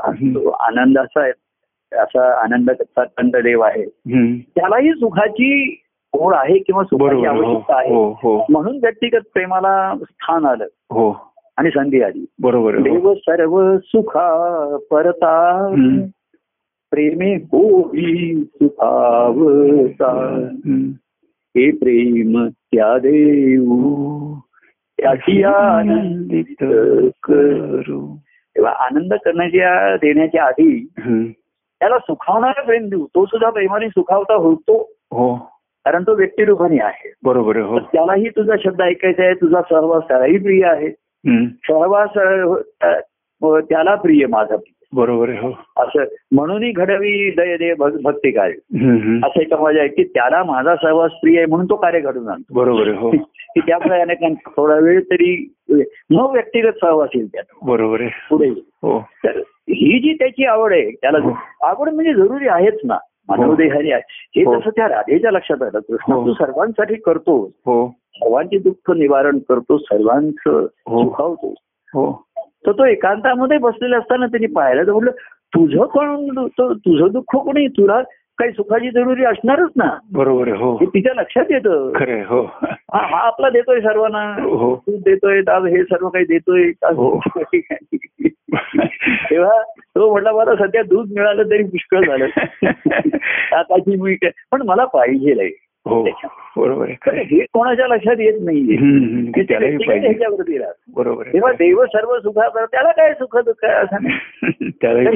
आनंदाचा आहे, असा आनंदाचा कंद देव आहे. त्यालाही सुखाची ओढ आहे किंवा सुखाची हो आवश्यकता आहे. हो हो. म्हणून व्यक्तिगत प्रेमाला स्थान आलं. हो. आणि संधी आली. बरोबर. देव सर्व सुखा परता. प्रेमे होई सुखावता. हे प्रेम त्या देऊ. त्याची आनंदित करू. तेव्हा आनंद करण्याच्या देण्याच्या आधी. त्याला सुखावणारा प्रेम देऊ. तो सुद्धा प्रेमाने सुखावता होतो. हो. कारण तो व्यक्तिरूपाने आहे. बरोबर हो. त्यालाही तुझा शब्द ऐकायचा आहे तुझा सहवास त्यालाही प्रिय आहे. सहवास त्याला प्रिय माझा प्रिय. बरोबर हो. असं म्हणूनही घडवी दय दे भक्ती कार्य. असं एका माझ्या आहे की त्याला माझा सहवास प्रिय आहे म्हणून तो कार्य घडून आणतो. बरोबर हो. की त्यामुळे अनेकांना थोडा वेळ तरी मग व्यक्तिगत सहवास येईल त्यात. बरोबर आहे. पुढे हो. तर ही जी त्याची आवड आहे त्याला हो. आवड म्हणजे जरुरी आहेच ना. मानवदेहारी आहे. हे हो. तसं त्या राधेच्या लक्षात आलं कृष्ण हो. तू सर्वांसाठी करतो हो. सर्वांचे दुःख निवारण करतो सर्वांचं हो. सुखावतो हो. तर तो एकांतामध्ये बसलेला असताना त्यांनी पाहिलं तर म्हटलं तुझं पण तुझं दुःख कोणी तुला काही सुखाची जरुरी असणारच ना. बरोबर हो. तिच्या लक्षात येतं. खरं हो. हा आपला देतोय सर्वांना. हो. तू देतोय दाब हे सर्व काही देतोय. हो. तेव्हा तो म्हटला मला सध्या दूध मिळालं तरी पुष्कळ झालं. आताची मी पण मला पाहिजे हो बरोबर. हे कोणाच्या लक्षात येत नाहीये. हे राहत. बरोबर तेव्हा देव सर्व सुखा त्याला काय सुख दुःख असं नाही.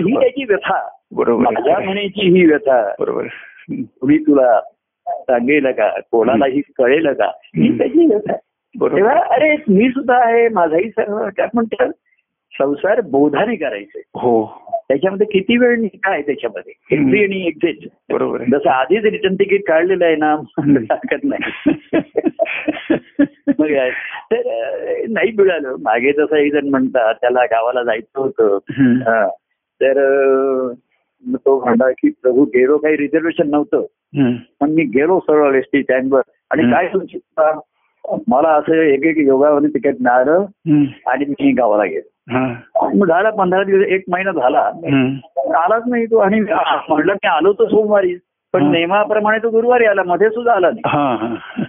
ही त्याची व्यथा. बरोबर. माझ्या. म्हणण्याची ही व्यथा बरोबर. तुम्ही तुला सांगेल का? कोणालाही कळेल का? ही. त्याची व्यथा. बरोबर. अरे मी सुद्धा आहे माझाही सर्व पण त्या संसार बोधाने करायचे हो. त्याच्यामध्ये किती वेळ आहे त्याच्यामध्ये. एंट्री आणि एक्झिट बरोबर जसं आधीच रिटर्न तिकीट काढलेलं आहे ना हरकत नाही. काय? तर नाही मिळालं. मागे तसं एक जण म्हणतात त्याला गावाला जायचं होतं. तर तो म्हणला की प्रभू गेलो काही रिझर्वेशन नव्हतं. पण मी गेलो सरळ एस टी स्टँडवर आणि. काय तुमची मला असं एक एक योगामध्ये तिकीट मिळालं. आणि मी गावाला गेलो हा. मग झाला पंधरा दिवस एक महिना झाला. आलाच नाही तो आणि म्हणलं मी आलो तर सोमवारी पण. नियमाप्रमाणे तो गुरुवारी आला मध्ये सुद्धा आला नाही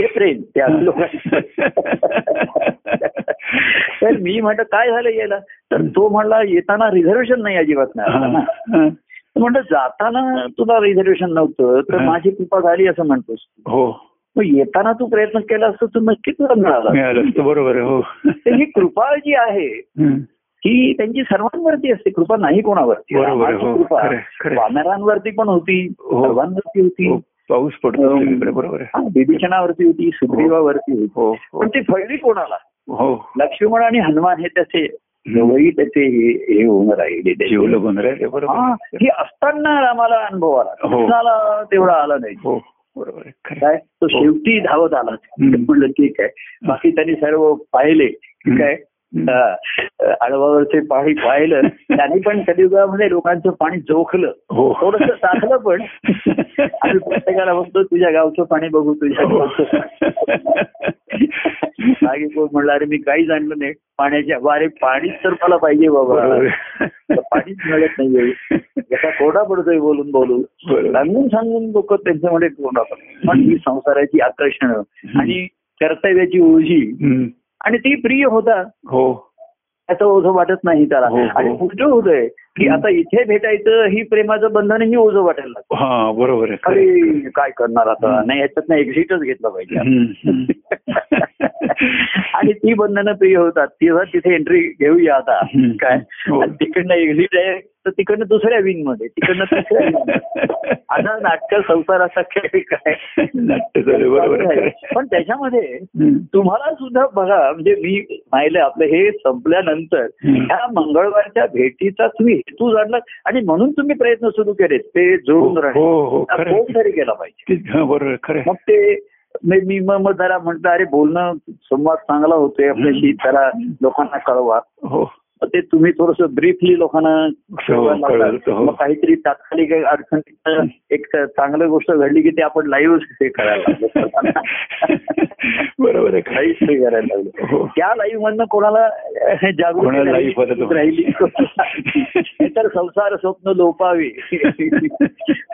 हे प्रेम त्या तर मी म्हटलं काय झालं यायला तर तो म्हणला येताना रिझर्वेशन नाही अजिबात नाही. म्हणलं जाताना तुला रिझर्वेशन नव्हतं तर. माझी कृपा झाली असं म्हणतोस हो मग येताना तू प्रयत्न केला असतो तर नक्की तुला मिळाला बरोबर हो ही कृपा जी आहे. ही त्यांची सर्वांवरती असते कृपा नाही कोणावरती हो. कृपा. वानरांवरती पण होती हो. सर्वांवरती होती हो. पाऊस पडतो. सगळीकडे बरोबर आहे. हा, विभीषणावरती होती सुग्रीवावरती होती. हो हो. पण ती फळली कोणाला? हो. लक्ष्मण आणि हनुमान हे त्याचे दोघंही त्याचे हे होऊन राहिले बन राहिले हा, बरोबर हे असताना रामाला अनुभव आला. हो. तेवढा आला नाही? हो बरोबर काय? तो. शेवटी धावत आला. म्हणलं ठीक आहे. बाकी त्यांनी सर्व पाहिले. काय? आळवावरचे पाणी पाहिलं त्यांनी पण कलियुगामध्ये लोकांचं पाणी जोखलं. हो. थोडस टाकलं पण. आम्ही प्रत्येकाला बघतो तुझ्या गावचं पाणी बघू तुझ्या हो. गावचं मागे कोण म्हणलं अरे मी काही जाणलं नाही. पाण्याच्या वारे पाणीच तर मला पाहिजे बाबा. पाणीच मिळत नाहीये जसा कोरडा पडतोय बोलून बोलून. सांगून सांगून लोक त्यांच्यामध्ये पडतात पण ही संसाराची आकर्षण आणि कर्तव्याची हम्म. आणि ती प्रिय होता. हो. त्याचं ओझं वाटत नाही त्याला. हो, हो. आणि पुढचं होतंय की आता इथे भेटायचं ही प्रेमाचं बंधनही ओझं वाटायला लागतं हा बरोबर. अरे काय करणार आता. नाही ह्याच्यातनं एक्झिटच घेतलं पाहिजे. आणि ती बंधनं प्रिय होतात तेव्हा तिथे एंट्री घेऊया आता. काय हो. तिकडनं एक्झिट आहे तर तिकडनं दुसऱ्या विंगमध्ये तिकडनं तिसऱ्या आता नाटक संसाराचा खेळ काय बरोबर. पण त्याच्यामध्ये. तुम्हाला सुद्धा बघा म्हणजे मी पाहिलं आपलं हे संपल्यानंतर. ह्या मंगळवारच्या भेटीचा तुम्ही हेतू जाणला आणि म्हणून तुम्ही प्रयत्न सुरू केलेत. ते जोडून हो हो आहे. फोन तरी केला पाहिजे. ते- हा. मग ते मी मग मग जरा म्हटलं अरे बोलणं संवाद चांगला होतोय. आपल्याशी जरा लोकांना कळवा. हो. ते तुम्ही थोडस ब्रीफली लोकांना हो. मग काहीतरी तात्कालिक अडचण एक चांगली गोष्ट घडली की ते आपण लाईव्ह हे करायला लागलो. बरोबर आहे आहे. हे करायला लागलो. हो. त्या लाईव्ह मधनं कोणाला परत- राहिली. तर संसार स्वप्न लोपावे.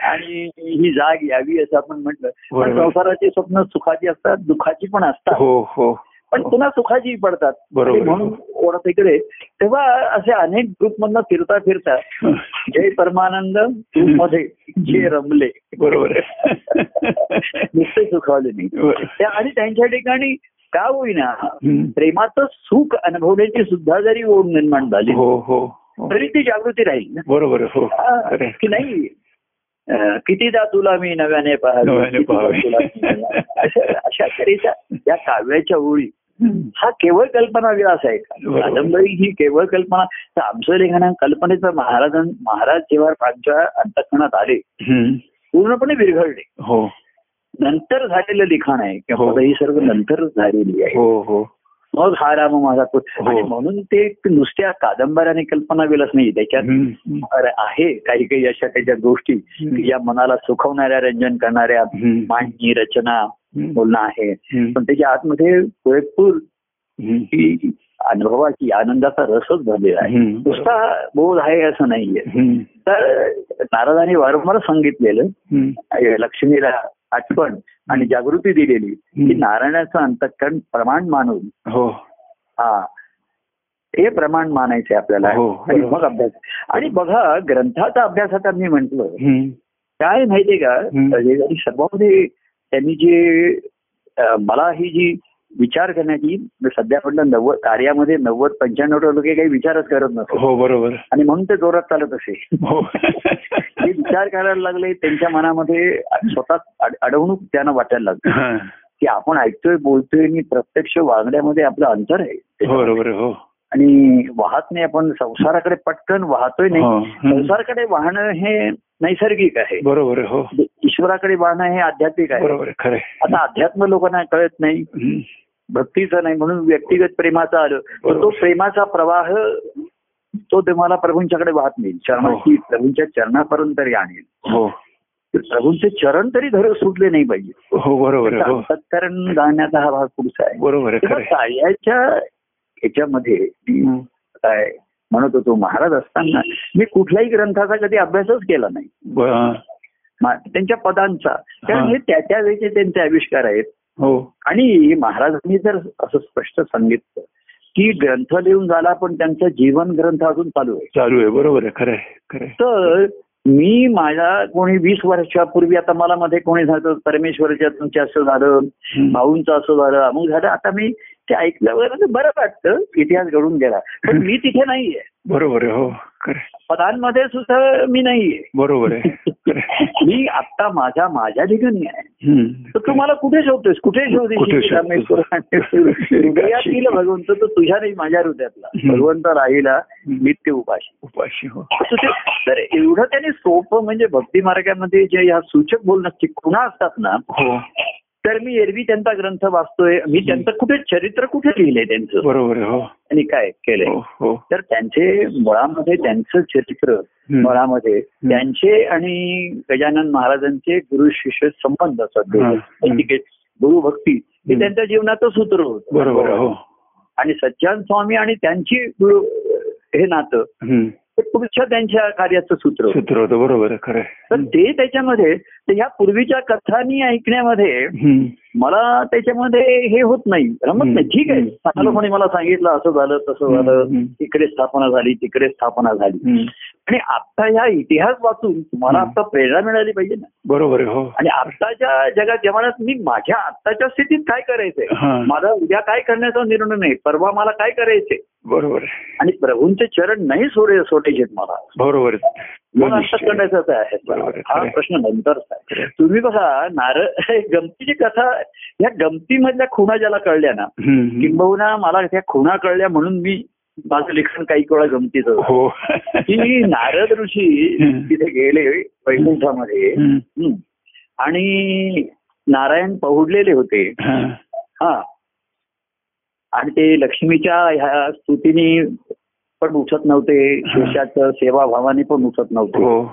आणि ही जाग यावी असं आपण म्हटलं. पण. संसाराची स्वप्न सुखाची असतात दुःखाची पण असतात. हो हो. पण पुन्हा सुखाची पडतात. म्हणून कोणा तिकडे तेव्हा असे अनेक ग्रुप मधनं फिरता फिरता जय परमानंदमध्ये जे रमले. बरोबर नुसते सुखावले नाही. आणि त्यांच्या ठिकाणी का होईना. प्रेमाचं सुख अनुभवण्याची सुद्धा जरी ओढ निर्माण झाली हो हो हो. तरी ती जागृती राहील बरोबर हो. हा. की नाही कितीदा तुला मी नव्याने अशा या काव्याच्या ओळी. हा केवळ कल्पना विलास आहे. कादंबरी ही केवळ कल्पना तर आमचं लेखन कल्पनेचं महाराजां महाराज जेव्हा आमच्या अंतकरणात आले. पूर्णपणे विरघळले. हो. नंतर झालेलं लिखाण आहे किंवा हो. ही सर्व नंतर झालेली आहे. हो हो. मग हा राम माझा तो हो. म्हणून ते नुसत्या कादंबऱ्या आणि कल्पना विलास नाही त्याच्यात आहे काही काही अशा त्याच्या गोष्टी की या मनाला सुखवणाऱ्या रंजन करणाऱ्या. मांडणी रचना. बोलणं आहे. पण त्याच्या आतमध्ये पुरेपूर. ही अनुभवाची आनंदाचा रसच भरलेला आहे. नुसता बोध आहे असं नाहीये. तर नारदांनी वारंवार सांगितलेलं. लक्ष्मीला आठवण आणि जागृती दिलेली की. नारायणाचं अंतकरण प्रमाण मानून. हो. हा. हे प्रमाण मानायचे आपल्याला. हो, आणि. मग अभ्यास. आणि बघा ग्रंथाचा अभ्यास आता मी म्हंटल. काय माहितीये का? सर्वांमध्ये त्यांनी जे मला ही जी विचार करण्याची सध्या म्हटलं नव्वद कार्यामध्ये नव्वद पंच्याण्णव टक्के काही विचारच करत नसतो हो बरोबर. आणि म्हणून ते जोरात चालत असे. हो. ते विचार करायला लागले त्यांच्या मनामध्ये स्वतः अड- अडवणूक त्यांना वाटायला लागली. हा. की आपण ऐकतोय बोलतोय आणि प्रत्यक्ष वागण्यामध्ये आपलं अंतर आहे. बरोबर आहे, हो. आणि वाहत नाही आपण संसाराकडे पटकन वाहतोय नाही. हो. संसाराकडे वाहणं हे नैसर्गिक आहे. बरोबर हो. ईश्वराकडे वाहणं हे आध्यात्मिक आहे. बरोबर खरं. आता अध्यात्म लोकांना कळत नाही. भक्तीचं नाही म्हणून व्यक्तिगत प्रेमाचं आलं. तर तो. प्रेमाचा प्रवाह तो तुम्हाला प्रभूंच्याकडे वाहत नाही. चरणाची प्रभूंच्या चरणापर्यंत तरी आणेल. हो. प्रभूंचे चरण तरी धर सुटले नाही पाहिजे. हो बरोबर हो. अंतःकरण जाण्याचा हा भाग पुढचा आहे. बरोबर. कार्याच्या याच्यामध्ये हं. काय म्हणत होतो महाराज असताना मी कुठल्याही ग्रंथाचा कधी अभ्यासच केला नाही. त्यांच्या पदांचा. कारण हा. हे त्या त्या वेळेचे त्यांचे आविष्कार आहेत. हो आणि महाराजांनी जर असं स्पष्ट सांगितलं की ग्रंथ लिहून झाला पण त्यांचं जीवन ग्रंथ अजून चालू आहे. चालू आहे. बरोबर आहे. खरं आहे. तर मी माझ्या कोणी वीस वर्षापूर्वी आता मला मध्ये कोणी झालं परमेश्वरच्या तुमच्या असं झालं हं. भाऊंचं असं झालं अमुक झालं. आता मी ते ऐकल्यावर बरं वाटतं इतिहास घडून गेला. पण मी तिथे नाहीये. बरोबर आहे हो. पदांमध्ये सुद्धा मी नाहीये. बरोबर आहे. मी आता माझ्या माझ्या ठिकाणी आहे. हं. तर तू मला कुठे शोधतोस कुठे? हृदयातील भगवंत? तो तुझ्या नाही माझ्या हृदयातला. भगवंत राहिला नित्य उपाशी. उपाशी हो. तर एवढं त्याने सोपं म्हणजे भक्ती मार्गामध्ये जे ह्या सूचक बोलण्याची खुणा असतात ना हो. तर मी एरवी त्यांचा ग्रंथ वाचतोय. मी त्यांचं कुठे चरित्र कुठे लिहिलंय त्यांचं? बरोबर हो. आणि काय केलंय? हो हो. तर त्यांचे मुळामध्ये त्यांचं चरित्र. मुळामध्ये त्यांचे आणि गजानन महाराजांचे गुरु शिष्य संबंध असतात. दोघं. गुरु भक्ती हे. त्यांच्या जीवनाचं सूत्र होतं. बरोबर हो. आणि सच्चान स्वामी आणि त्यांची हे नातं ते पुढच्या त्यांच्या कार्याचं सूत्र. सूत्र होतं बरोबर खरं तर. ते त्याच्यामध्ये ह्या पूर्वीच्या कथांनी ऐकण्यामध्ये. मला त्याच्यामध्ये हे होत नाही रमत. नाही ठीक आहे. चांगलं कोणी मला सांगितलं असं झालं तसं. झालं. तिकडे स्थापना झाली तिकडे स्थापना झाली. आणि आता ह्या इतिहास वाचून तुम्हाला. आता प्रेरणा मिळाली पाहिजे ना बरोबर हो आणि आत्ताच्या जगात जेव्हा मी माझ्या आत्ताच्या स्थितीत काय करायचंय. माझा उद्या काय करण्याचा निर्णय नाही परवा मला काय करायचंय बरोबर आणि प्रभूंचे चरण नाही सोडे सोडायचेत मला बरोबर आहे. हा. प्रश्न नंतरचा आहे. तुम्ही बघा नारळ गमतीची कथा या गमतीमधल्या खुणा ज्याला कळल्या ना. किंबहुना मला त्या खुणा कळल्या म्हणून मी माझं लेखन काही वेळा गमतीचं हो की नारद ऋषी. तिथे गेले वैकुंठामध्ये. आणि नारायण पहुडलेले होते हा. आणि ते लक्ष्मीच्या ह्या स्तुतीने पण उठत नव्हते. शिष्याचं सेवाभावाने पण उठत नव्हते. हो.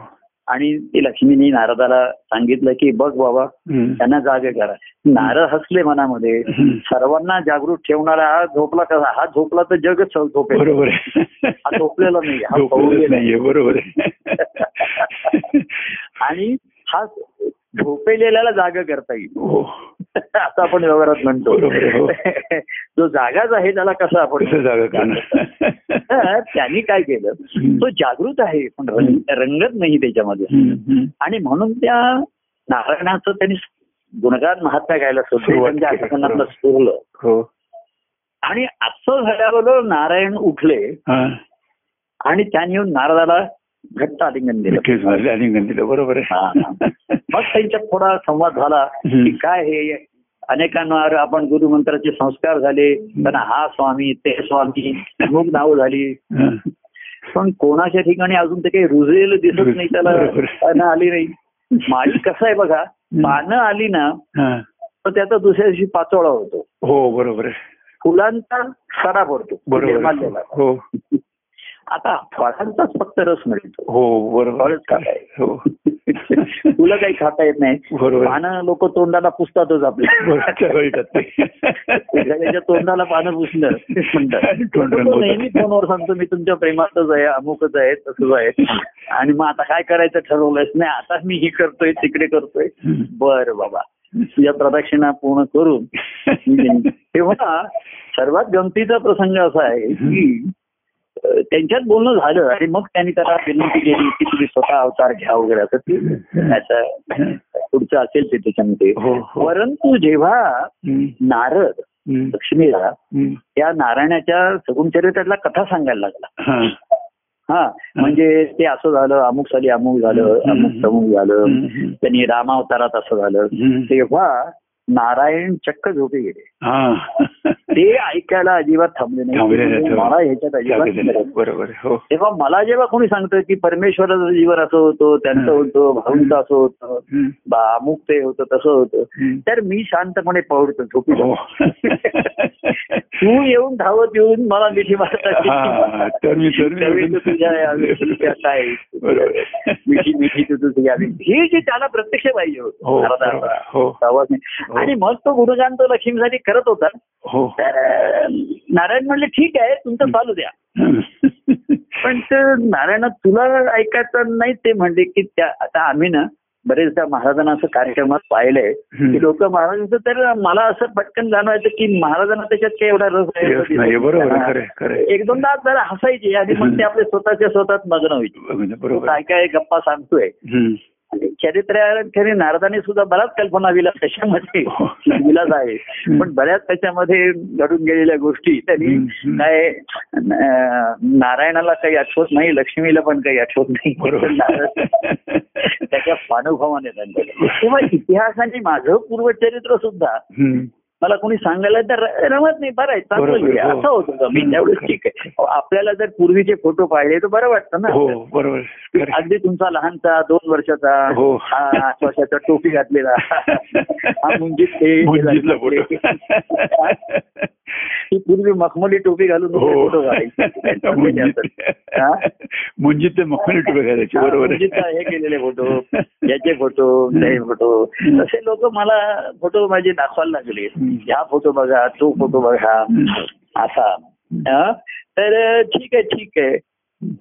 आणि ते लक्ष्मीने नारदाला सांगितलं की बघ बाबा. त्यांना जागे करा. नारद हसले मनामध्ये. सर्वांना जागृत ठेवणारा हा झोपला कसा? हा झोपला तर जगच झोपेल बरोबर आहे. हा झोपलेला नाही हा बरोबर आहे. आणि हा झोपेलेल्याला जागा करता येईल. हो. असं आपण व्यवहारात म्हणतो. जो जागाच आहे त्याला कसं आपण जागा करणार? त्यांनी काय केलं? तो जागृत आहे पण रंग- रंगत नाही त्याच्यामध्ये. हं. हं. आणि म्हणून त्या नारायणाचं त्यांनी गुणगान महात्मा गायला सुरुवात सुरलं हो. आणि असं झाल्याबरोबर नारायण उठले. हा. आणि त्यांनी येऊन नारदाला घट्ट आलिंगन दिलं आलिंगन दिलं बरोबर हा, आहे मग त्यांच्यात थोडा संवाद झाला. की काय हे? अनेकांवर आपण गुरुमंत्राचे संस्कार झाले त्यांना हा स्वामी ते स्वामी अमुक नाव झाली. पण कोणाच्या ठिकाणी अजून ते काही रुजलेलं दिसत नाही त्याला आली नाही. माळी कसं आहे बघा पानं आली ना. तर त्याचा दुसऱ्या दिवशी पाचोळा होतो. हो बरोबर फुलांचा सडा पडतो. बरोबर. हो. आता फळांचाच फक्त रस मिळतो. हो बरोबर. खाताय हो. फुलं काही खाता येत नाही बरोबर. पानं लोक तोंडाला पुसतातच आपल्या. तोंडाला पानं पुसलं म्हणतात. नेहमी फोनवर सांगतो मी तुमच्या प्रेमातच आहे अमुकच आहे तसंच आहे. आणि मग आता काय करायचं ठरवलंयच नाही आता मी ही करतोय तिकडे करतोय. बर बाबा. तुझ्या प्रदक्षिणा पूर्ण करून तेव्हा सर्वात गमतीचा प्रसंग असा आहे की त्यांच्यात बोलणं झालं आणि मग त्यांनी त्याला विनंती केली की तुम्ही स्वतः अवतार घ्या वगैरे असं ते त्याचं पुढचं असेल ते त्याच्यामध्ये हो हो परंतु जेव्हा. नारद. लक्ष्मीला. त्या नारायणाच्या सगुण चरित्रातला कथा सांगायला लागला हा. म्हणजे ते असं झालं अमुक साली अमुक झालं. अमुक तमुक झालं. त्यांनी रामावतारात असं झालं. तेव्हा नारायण चक्क झोपे गेले. हा. ते ऐकायला अजिबात थांबले नाही. नाही. मला ह्याच्यात अजिबात. बरोबर. हो. तेव्हा मला जेव्हा कोणी सांगतं की परमेश्वराचं जीवन असं होतं त्यांचं हं. होतं भाऊंचं असं होतं अमुक ते होतं तसं होतं. तर मी शांतपणे पवडतो झोपी हो. तू येऊन धावत येऊन मला मिठी मारत हा, तर मी तर मी- त्यावेळी तू तुझ्या काय. मिठी मिठी तुझी हे जे त्याला प्रत्यक्ष पाहिजे हो होतं हो. आणि मग तो गुरुजान तो लक्ष्मीसाठी करत होता. हो. तर नारायण म्हणले ठीक आहे तुमचं चालू द्या. पण ते नारायण तुला ऐकायचं नाही ते म्हणले की त्या आता आम्ही ना बरेचदा महाराजांना असं कार्यक्रमात पाहिलंय की लोक महाराजांचं तर मला असं पटकन जाणवायचं की महाराजांना त्याच्यात काही एवढा रस आहे. एक दोनदा जरा हसायचे आणि मग ते आपले स्वतःच्या स्वतःत मग्न व्हायचे. तो बरोबर. काय काय गप्पा सांगतोय. चरित्राखरी नारदाने सुद्धा बराच कल्पना विलास त्याच्यामध्ये. हो. विलास आहे. पण बऱ्याच त्याच्यामध्ये घडून गेलेल्या गोष्टी त्यांनी. काय नारायणाला काही आठवत नाही लक्ष्मीला पण काही आठवत नाही. त्याच्या अनुभवाने त्यांच्या तेव्हा इतिहासाने माझं पूर्वचरित्र सुद्धा. मला कोणी सांगायला तर रमत नाही. बरं आहे चांगलं. हो. असं होतं मी त्यावेळेस ठीक आहे. आपल्याला जर पूर्वीचे फोटो पाहिले तर बरं वाटतं ना. हो बरोबर. अगदी तुमचा लहानचा दोन वर्षाचा हो. आठ वर्षाचा टोपी घातलेला. हा मुंजीत ते ती पूर्वी मखमली टोपी घालून हो. फोटो हा? मुंजीत ते मखमली टोपी घालायची बरोबर हे केलेले फोटो याचे फोटो ते फोटो. तसे लोक मला फोटो माझे दाखवायला लागले. हा फोटो बघा तो फोटो बघा. असा. हा? तर ठीक आहे ठीक आहे.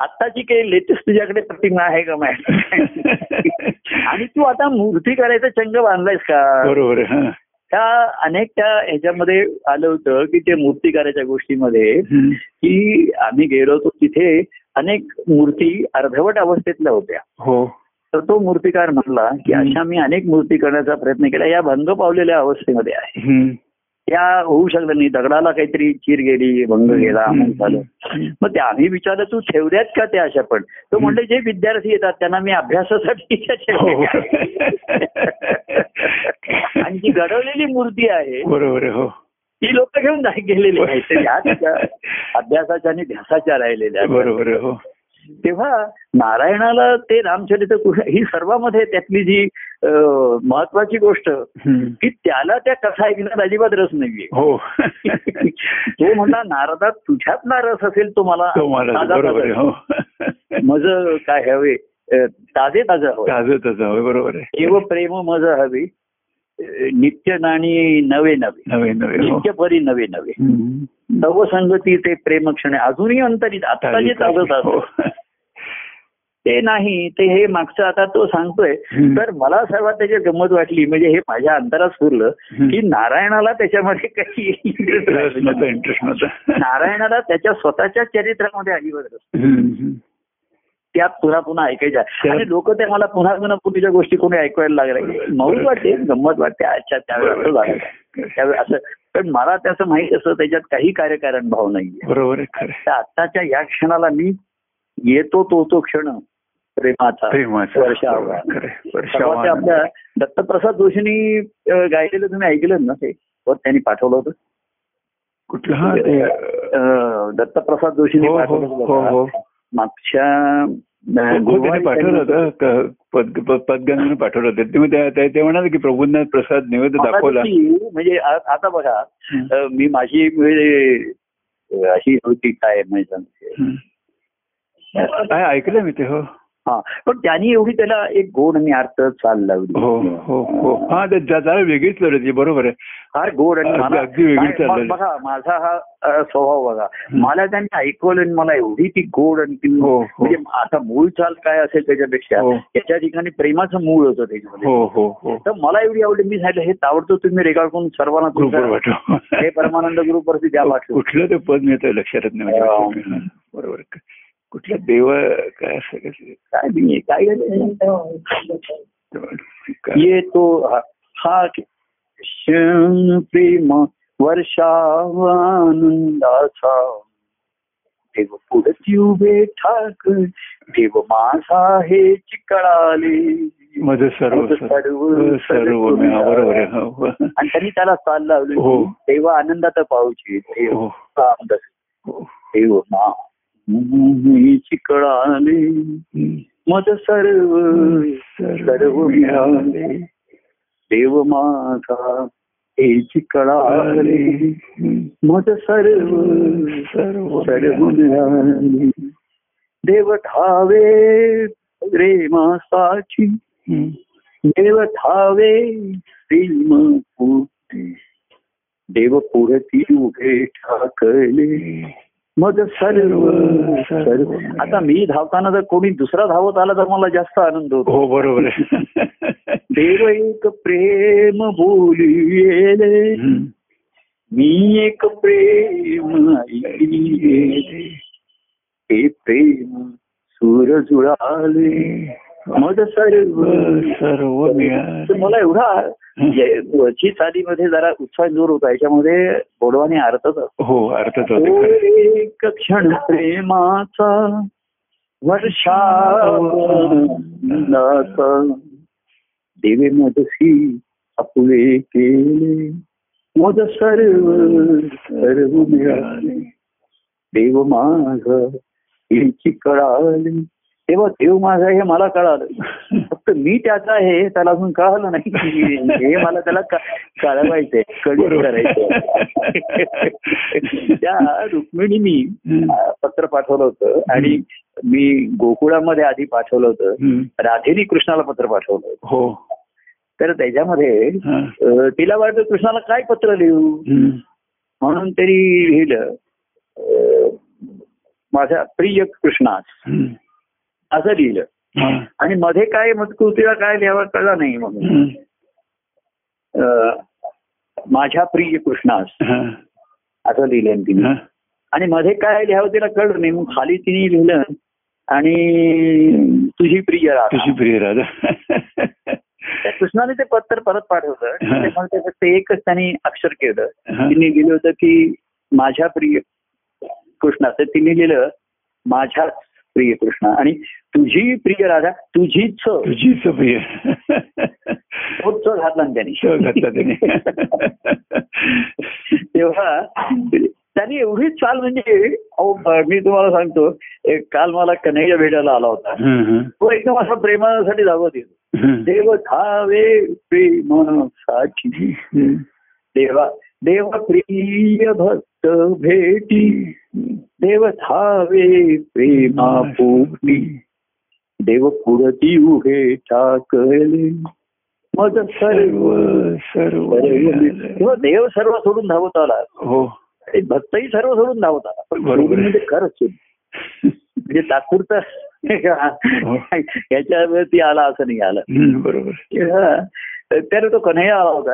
आत्ताची काही लेटेस्ट तुझ्याकडे प्रतिमा आहे का माहिती आणि तू आता मूर्ती करायचा चंग बांधलायस का? बरोबर हा. त्या अनेक त्या ह्याच्यामध्ये आलं होतं की ते मूर्ती करायच्या गोष्टीमध्ये. की आम्ही गेलो होतो तिथे अनेक मूर्ती अर्धवट अवस्थेतल्या होत्या हो तर तो मूर्तिकार म्हणला की. अशा मी अनेक मूर्ती करण्याचा प्रयत्न केला या भंग पावलेल्या अवस्थेमध्ये आहे. त्या होऊ शकलं नाही. दगडाला काहीतरी चीर गेली भंग गेला झालं. मग ते आम्ही विचारलं तू ठेवल्यात का त्या अशा पण? तो म्हणले जे विद्यार्थी येतात त्यांना मी अभ्यासासाठी त्या हो. आणि जी घडवलेली मूर्ती आहे बरोबर हो. ती लोक घेऊन नाही गेलेली आहेत ह्या त्याच्या अभ्यासाच्या आणि ध्यासाच्या राहिलेल्या. आहेत. बरोबर हो. तेव्हा नारायणाला ते रामचरित्र ही सर्वांमध्ये त्यातली जी महत्वाची गोष्ट. की त्याला त्या कथा ऐकण्यात अजिबात रस नाहीये. हो. तो म्हणला नारदात तुझ्यातला रस असेल तो मला हो. मज काय हवे? ताजे ताज हवे. ताजं ताजं होय बरोबर आहे. एव प्रेम मज हवे. नित्य नाणी नवे नवे. नवे नवे हो. नित्य परी नवे नवे. नवसंगती ते प्रेम क्षण आहे. अजूनही अंतरित. आता जे ताजत. असतं ते नाही ते हे मागचं आता तो सांगतोय. तर मला सर्वात त्याची गंमत वाटली म्हणजे हे माझ्या अंतरात हम्म. की नारायणाला त्याच्यामध्ये काही. इंटरेस्ट नव्हता नारायणाला त्याच्या स्वतःच्या चरित्रामध्ये अजिबात. हम्म. त्यात पुन्हा पुन्हा ऐकायच्या. आणि लोक ते मला पुन्हा पुन्हा पूर्वीच्या गोष्टी कोणी ऐकायला लागल्या मौज वाटते गंमत वाटते. अच्छा त्यावेळेस असं झालं. त्यावेळेस असं. पण मला त्याचं माहीत असं त्याच्यात काही कार्यकारण भाव नाहीये. बरोबर आत्ताच्या या क्षणाला मी येतो तो तो क्षण. प्रेमाचा प्रेमाचं. वर्षावान. आपल्या दत्तप्रसाद जोशींनी गायलेलं तुम्ही ऐकलं ना ते? त्यांनी पाठवलं होतं? कुठलं? हा अं, दत्तप्रसाद जोशींनी हो हो पाठवलं हो हो. मागच्या हो, गुरुवारी पाठवलं होतं. पाठवलं होतं. ते म्हणाले की प्रभूंना प्रसाद नैवेद्य मला दाखवला. म्हणजे आता बघा हं. मी माझी अशी होती काय म्हणजे सांगते. हं. काय ऐकलं मी ते हो. हा पण त्यांनी एवढी त्याला एक गोड आणि अर्थ चाल लावली. हो हो हो. हा जरा वेगळीच लढत बरोबर आहे. फार गोड आणि. बघा माझा हा स्वभाव बघा. मला त्यांनी ऐकवलं आणि मला एवढी ती गोड आणि ती हो, हो. म्हणजे आता मूळ चाल काय असेल त्याच्यापेक्षा. त्याच्या ठिकाणी प्रेमाचं मूळ होतं त्याच्यामध्ये. तर मला एवढी आवडली. मी सांगितलं हे तावडतो तुम्ही रेकॉर्ड करून सर्वांना पाठव. हे परमानंद ग्रुपवरती द्या पाठवून. कुठलं ते पद मिळतं लक्षात नाही. म्हणजे. बरोबर कुठलं देव काय असं काय मी काय काय? ये तो हा- क्षण प्रेम वर्षावानंदाचा देव पुढची उभे ठाक देव माझा हे चिकळाले मज सर्व सर्व सर्व मी- बरोबर. आणि त्यांनी त्याला चाल लावली हो. तेव्हा आनंदात पाहूची देव हो. आनंद हो. देव मा मीची कळाली. सर्व सर्व मिळाले. देव माझा हेची कळाली. मज सर्व सर्व सर्व मिळाले. देव ठावे हम्म. देव ठावे प्रेम पुरते देव पुरती उभे ठाकले. मग सर्व सर्व. आता मी धावताना जर कोणी दुसरा धावत आला तर मला जास्त आनंद होतो. हो बरोबर देव एक प्रेम हम्म. मी एक प्रेम ऐकिले ते प्रेम सूर जुळाले मग सर्व मला एवढा म्हणजे वरची चालीमध्ये जरा उत्साह जोर होता. याच्यामध्ये गोडवाने अर्थच. हो होते एक क्षण प्रेमाचा वर्षाचा देवे मदसी आपुले केले. मद सर्व सर्व मिळाले. देव माझ हिची कळाली. तेव्हा देव माझा हे मला कळालं फक्त मी त्याचा आहे त्याला अजून कळालं नाही हे मला त्याला कळवायचंय कळी बरोबर. करायचं त्या रुक्मिणीनी पत्र पाठवलं होतं आणि मी गोकुळामध्ये आधी पाठवलं होतं. राधेनी कृष्णाला पत्र पाठवलं होतं हो तर त्याच्यामध्ये हा. तिला वाटतं कृष्णाला काय पत्र लिहू. म्हणून तरी लिहिलं अं, माझा प्रिय कृष्णास. असं लिहिलं. आणि मध्ये काय मजकुतीला काय लिहावं कळलं नाही म्हणून. अं, माझ्या प्रिय कृष्णास. असं लिहिलं तिने. आणि मध्ये काय लिहावं तिला कळलं नाही मग खाली तिने लिहिलं आणि तुझी प्रिय राधा तुझी प्रिय राधा कृष्णाने ते पत्र परत पाठवलं ते फक्त एकच त्यांनी अक्षर केलं. तिने लिहिलं होतं की माझ्या प्रिय कृष्णा तर तिने लिहिलं माझ्या प्रिय कृष्णा आणि तुझी प्रिय राधा तुझीच तुझीच प्रिय. तोच घातला तो घातला त्यांनी. तेव्हा त्यांनी एवढी चाल म्हणजे मी तुम्हाला सांगतो एक काल मला कन्हैया भेटायला आला होता. तो एकदम असा प्रेमासाठी धावत येतो. देव धावे प्रेमासाठी. हम्म. देवा देव प्रिय भक्त भेटी. देव धावे प्रेमा पोटी देव पुरती उभे टाकले. मग सर्व सर्व तेव्हा देव सर्व सोडून धावत आला. हो. भक्तही सर्व सोडून धावत आला. पण बरोबर. म्हणजे खरंच. म्हणजे तात्पुरतं याच्यावरती आला असं नाही आलं. बरोबर त्याला तो कन्हैया आला होता.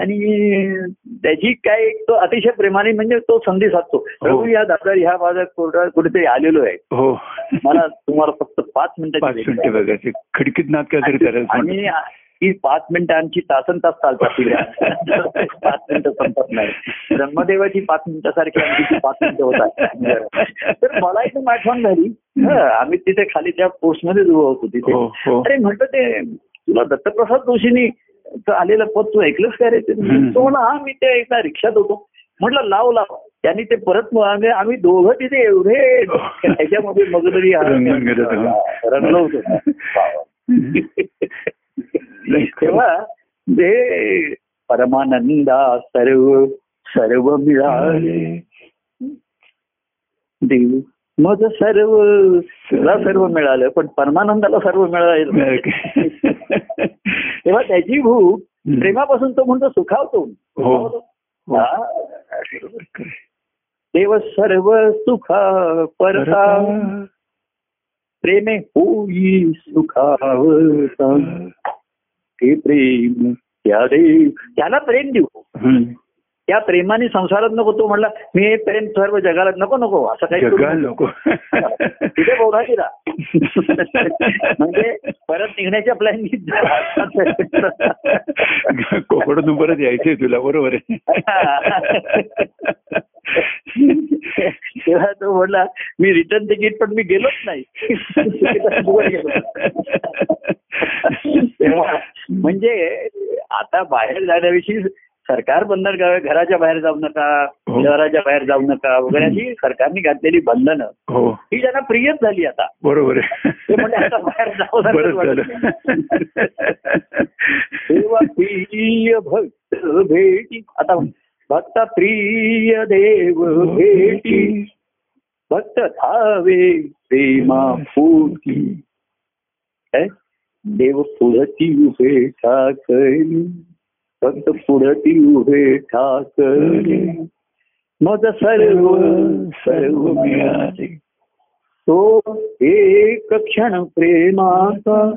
आणि त्याची काय तो अतिशय प्रेमाने म्हणजे तो संधी साधतो. प्रभू या दादा ह्या माझ्या कोर्टात कुठेतरी आलेलो आहे. हो. मला तुम्हाला फक्त पाच मिनिटाची खिडकीत नात काहीतरी करायचं आणि म्हणतो. ही पाच मिनिटं आमची तासन तास चालतात पाच मिनिटं संपत नाही. ब्रह्मदेवाची पाच मिनिटासारखी आमची पाच मिनिटं होतात. तर मला एकदम आठवण झाली हं, आम्ही तिथे खाली त्या पोस्टमध्ये उभं होतो तिथे. हो हो. अरे म्हटलं ते तुला दत्तप्रसाद जोशीनी आलेलं पद तू ऐकलंस का रे? ते? हा मी ते एका रिक्षात होतो. म्हटलं लाव लाव. त्यांनी ते परत आम्ही दोघं तिथे एवढे त्याच्यामध्ये मगदरी. रंगलो होतो. तेव्हा ते परमानंदा सर्व सर्व मिळाले. देव मग सर्व सर्व मिळालं पण परमानंदाला सर्व मिळालं. तेव्हा त्याची भूक प्रेमापासून तो म्हणतो सुखावतो. हो. हा. देव सर्व सुखा परता. प्रेमे होई सुखावता. ते प्रेम त्या देव त्याला प्रेम देऊ. त्या प्रेमाने संसारात नको. तो म्हणला मी हे प्रेम सर्व जगाला नको नको असं काही नको. तिथे बोला तिला म्हणजे परत निघण्याच्या प्लॅन कोकणातून परत यायचंय तुला बरोबर आहे. तेव्हा तो म्हणला मी रिटर्न तिकीट पण मी गेलोच नाही. म्हणजे आता बाहेर जाण्याविषयी सरकार बंधन घराच्या बाहेर जाऊ नका हो. शहराच्या बाहेर जाऊ नका वगैरे अशी सरकारने घातलेली बंधनं. हो. ही त्यांना प्रियच झाली आता. बरोबर ते म्हणजे आता बाहेर जाऊ प्रिय भक्त भेटी आता भक्त प्रिय देव भेटी भक्त धावे प्रेमा फुटी? देव पुढती उभे ठाकरी. भक्त पुढती उभे ठाकरी. मग सर्व सर्व मिळाले. तो एक क्षण प्रेमाचा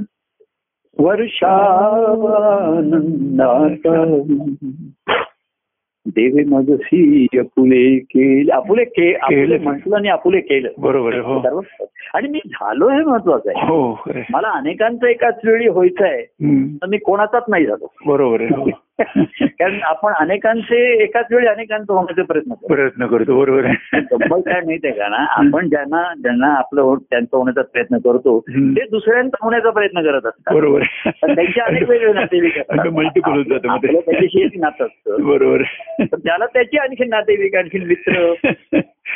वर्षानंदाचा देवे मजसी अपुले केले. अपुले के अपुले म्हटलं आणि अपुले केलं. बरोबर हो. आणि मी झालो हे महत्वाचं आहे. हो. मला अनेकांचं एकाच वेळी व्हायचं आहे. तर मी कोणाचाच नाही झालो. बरोबर आहे हो. कारण आपण अनेकांचे एकाच वेळी अनेकांचं होण्याचा प्रयत्न करतो. प्रयत्न करतो बरोबर गंमत काय माहितीये का ना आपण ज्यांना ज्यांना आपलं हो- त्यांचं होण्याचा प्रयत्न करतो. ते दुसऱ्यांचा होण्याचा प्रयत्न करत असतात. बरोबर पण त्यांचे अनेक वेगळे नातेवाईक. मल्टिपल होत जातं त्याच्याशी एक नातं असतं. बरोबर. त्याला त्याची आणखी नातेवाईक आणखी मित्र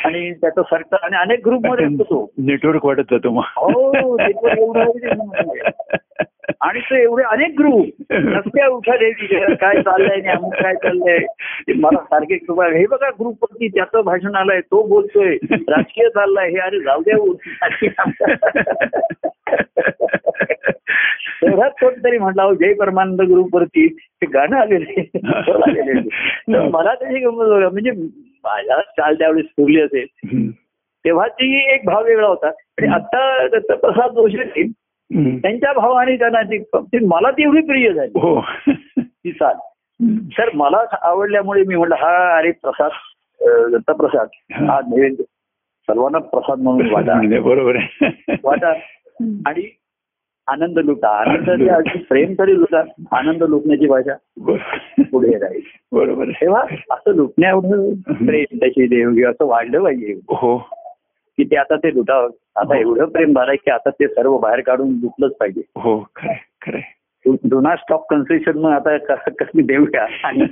आणि त्याचं सर्कल आणि अनेक ग्रुपमध्ये असतो तो. नेटवर्क वाढत जातो मग. हो पण एवढं. आणि ते एवढे अनेक ग्रुप नसत्या उठा देवी काय चाललंय आणि अमुक काय चाललंय मला सारखे कृपा हे बघा ग्रुप वरती त्याचं भाषण आलंय तो बोलतोय राजकीय चाललंय हे अरे जाऊ द्या तेवढ्यात कोणतरी म्हटलं जय परमानंद ग्रुप वरती ते गाणं आलेले. तर मला त्याची गंमत म्हणजे माझ्या चाल त्यावेळेस सुरली असेल हम्म. तेव्हा ती एक भाव वेगळा होता आणि आता दत्तप्रसाद जोशी. त्यांच्या भावाने त्यांना ती ती मला ती एवढी प्रिय झाली. हो. ती चाल तर मला आवडल्यामुळे मी म्हटलं हा अरे प्रसाद दत्तप्रसाद हा. नैवेद्य. सर्वांना प्रसाद म्हणून वाटा. बरोबर आहे. वाटा. आणि आनंद लुटा. आनंद अगदी प्रेम तरी लुटा. आनंद लुटण्याची भाषा बरोबर. पुढे राहील बरोबर आहे. तेव्हा असं लुटण्या एवढं प्रेम त्याची देवगी असं वाढलं पाहिजे. हो. की ते आता ते लुटावं. आता एवढं प्रेम झालंय की आता ते सर्व बाहेर काढून लुटलंच पाहिजे. हो खरंय खरंय. डो नॉट स्टॉप कन्सेशन मग आता क- कसली देऊया. आणि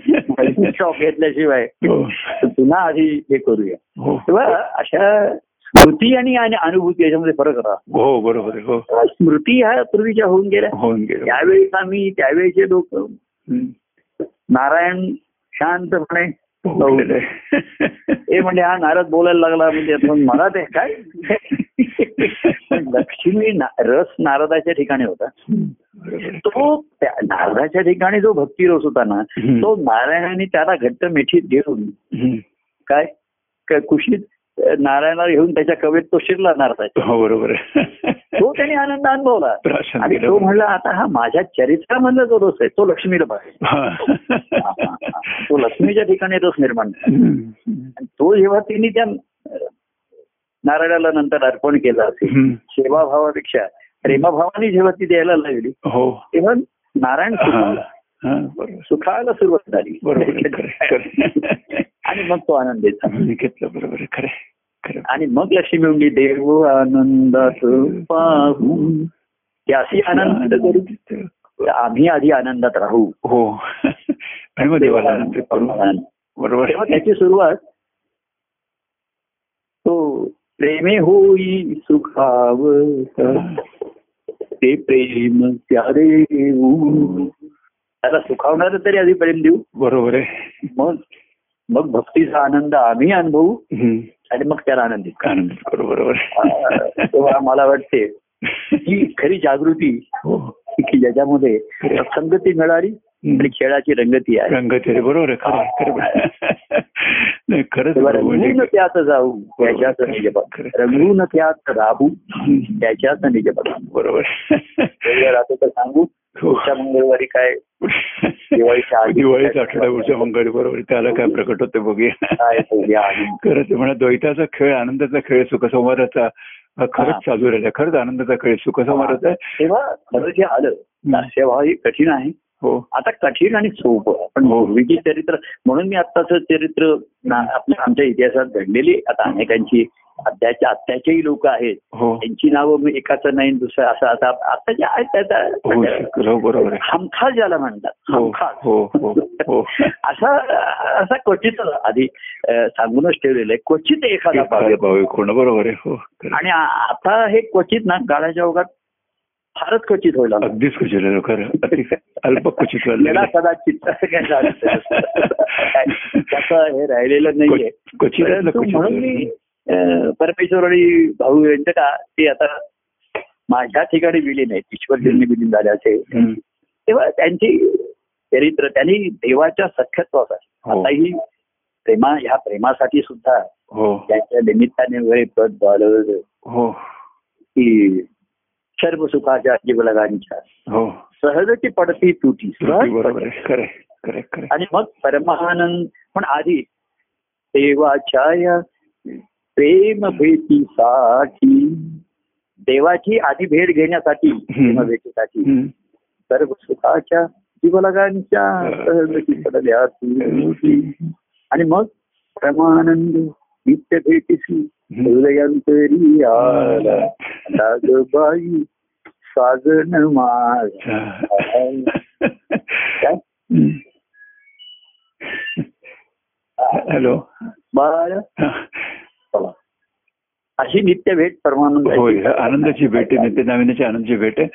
स्टॉप घेतल्याशिवाय हो. पुन्हा आधी हे करूया. हो. तेव्हा अशा स्मृती आणि आणि अनुभूती याच्यामध्ये फरक राहतो हो बरोबर हो. स्मृती ह्या पूर्वीच्या होऊन गेल्या. होऊन गेलं त्यावेळी आम्ही त्यावेळेचे लोक. नारायण शांतपणे. हे म्हणजे हा नारद बोलायला लागला म्हणजे मला ते काय लक्ष्मी रस नारदाच्या ठिकाणी होता. तो नारदाच्या ठिकाणी जो भक्ती रस होता ना. तो नारायणाने त्याला घट्ट मिठीत घेऊन. काय कुशीत नारायणाला घेऊन त्याच्या कवेत तो शिरला नारदाच्या हो बरोबर. तो त्याने आनंद अनुभवला आणि. तो म्हणला आता हा माझ्या चरित्रामधला जो रस आहे तो लक्ष्मीला पाहिजे हा. तो लक्ष्मीच्या ठिकाणी रस निर्माण तो जेव्हा तिने त्या नारायणाला नंतर अर्पण केलं असेल. सेवाभावापेक्षा प्रेमभावाने जेव्हा ती द्यायला लागली हो तेव्हा नारायण सुखायला सुरुवात झाली. बरोबर. आणि मग तो मी घेतलं. बरोबर. खरं. आणि मग लक्ष्मी म्हणली देव आनंदात पाहू. अशी आनंद करू. आम्ही आधी आनंदात राहू. हो. आणि मग देवाला आनंद बरोबर. त्याची सुरुवात तो प्रेमे होई सुखाव ते प्रेम त्या देऊ त्याला सुखावणार तरी आधी प्रेम देऊ. बरोबर आहे. मग मग भक्तीचा आनंद आम्ही अनुभवू. आणि मग त्याला आनंदित करू. बरोबर तेव्हा मला वाटते ही खरी जागृती हो. की ज्याच्यामध्ये संगती मिळाली आणि खेळाची रंगती आहे. बरोबर आहे. खरं आहे, खरंच बरोबर रंगून म्हणजे- त्यात जाऊ. त्याच्याच निजपद खरं. रंगून त्यात राहू. हम्म. त्याच्याच निजपद बरोबर राहतो तर सांगू. हो. पुढच्या मंगळवारी काय? दिवाळीच्या दिवाळीचा आठवडा पुढच्या मंगळ बरोबर त्याला काय प्रकट होते बघूया. खरंच. म्हणा द्वैताचा खेळ आनंदाचा खेळ सुखसंवादाचा खरंच. चालू राहिला. खरंच आनंदाचा खेळ सुखसंवादाचा. तेव्हा खरं जे आलं दास्यभाव हे कठीण आहे. आता कठीण आणि सोपं पण हो. पूर्वीची चरित्र म्हणून मी आत्ताच चरित्र आपल्या आमच्या इतिहासात घडलेली. आता अनेकांची आत्याच्या आत्याचेही लोक आहेत. हो. त्यांची नावं मी एकाचं नाही दुसरं असं आता आता जे आहेत हो हो, हमखास ज्याला म्हणतात हो हमखास. हो हो हो. असा असा क्वचित आधी सांगूनच ठेवलेलं आहे. क्वचित एखादा बरोबर हो. आणि आता हे क्वचित ना काळाच्या ओघात फारच क्वचित होईल. अगदीच क्वचित खरं. अल्प क्वचित लागलं. कदाचित त्याचं हे राहिलेलं नाहीये. क्व- क्वचित म्हणून मी परमेश्वर आणि भाऊ यांचं का ते आता माझ्या ठिकाणी विलीन आहेत ईश्वर त्यांनी विलीन झाले असे. हम्म. तेव्हा त्यांची चरित्र त्यांनी देवाच्या सख्यत्वाचा हो. आताही प्रेमा ह्या प्रेमासाठी सुद्धा हो. त्याच्या निमित्ताने वगैरे पद झालं हो. की सर्व सुखाच्या जीवलगांच्या. हो. सहजची पडती तुटी. आणि मग परमानंद पण आधी देवाच्या प्रेम भेटीसाठी देवाची आधी भेट घेण्यासाठी प्रेम भेटीसाठी. सर्व सुखाच्या जीवलगांच्या सहजची पडल्या तुटी. आणि मग परमानंद नित्य भेटीसी हृदयांतरी आला. नागबाई साजन माझा? हॅलो बाळ. अशी नित्य भेट परमानंद होय आनंदाची भेट आहे नित्य नवीनाची आनंदाची भेट आहे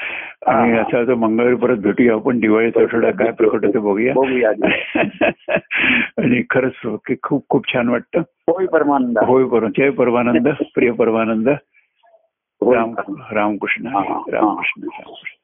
आणि. असं आता मंगळवारी परत भेटूया आपण दिवाळीचा आठवडा काय प्रकट होतं बघूया. आणि खरंच की खूप खूप छान वाटतं होय परमानंद होय बरोबर जय परमानंद प्रिय परमानंद रामकृष्ण. रामकृष्ण रामकृष्ण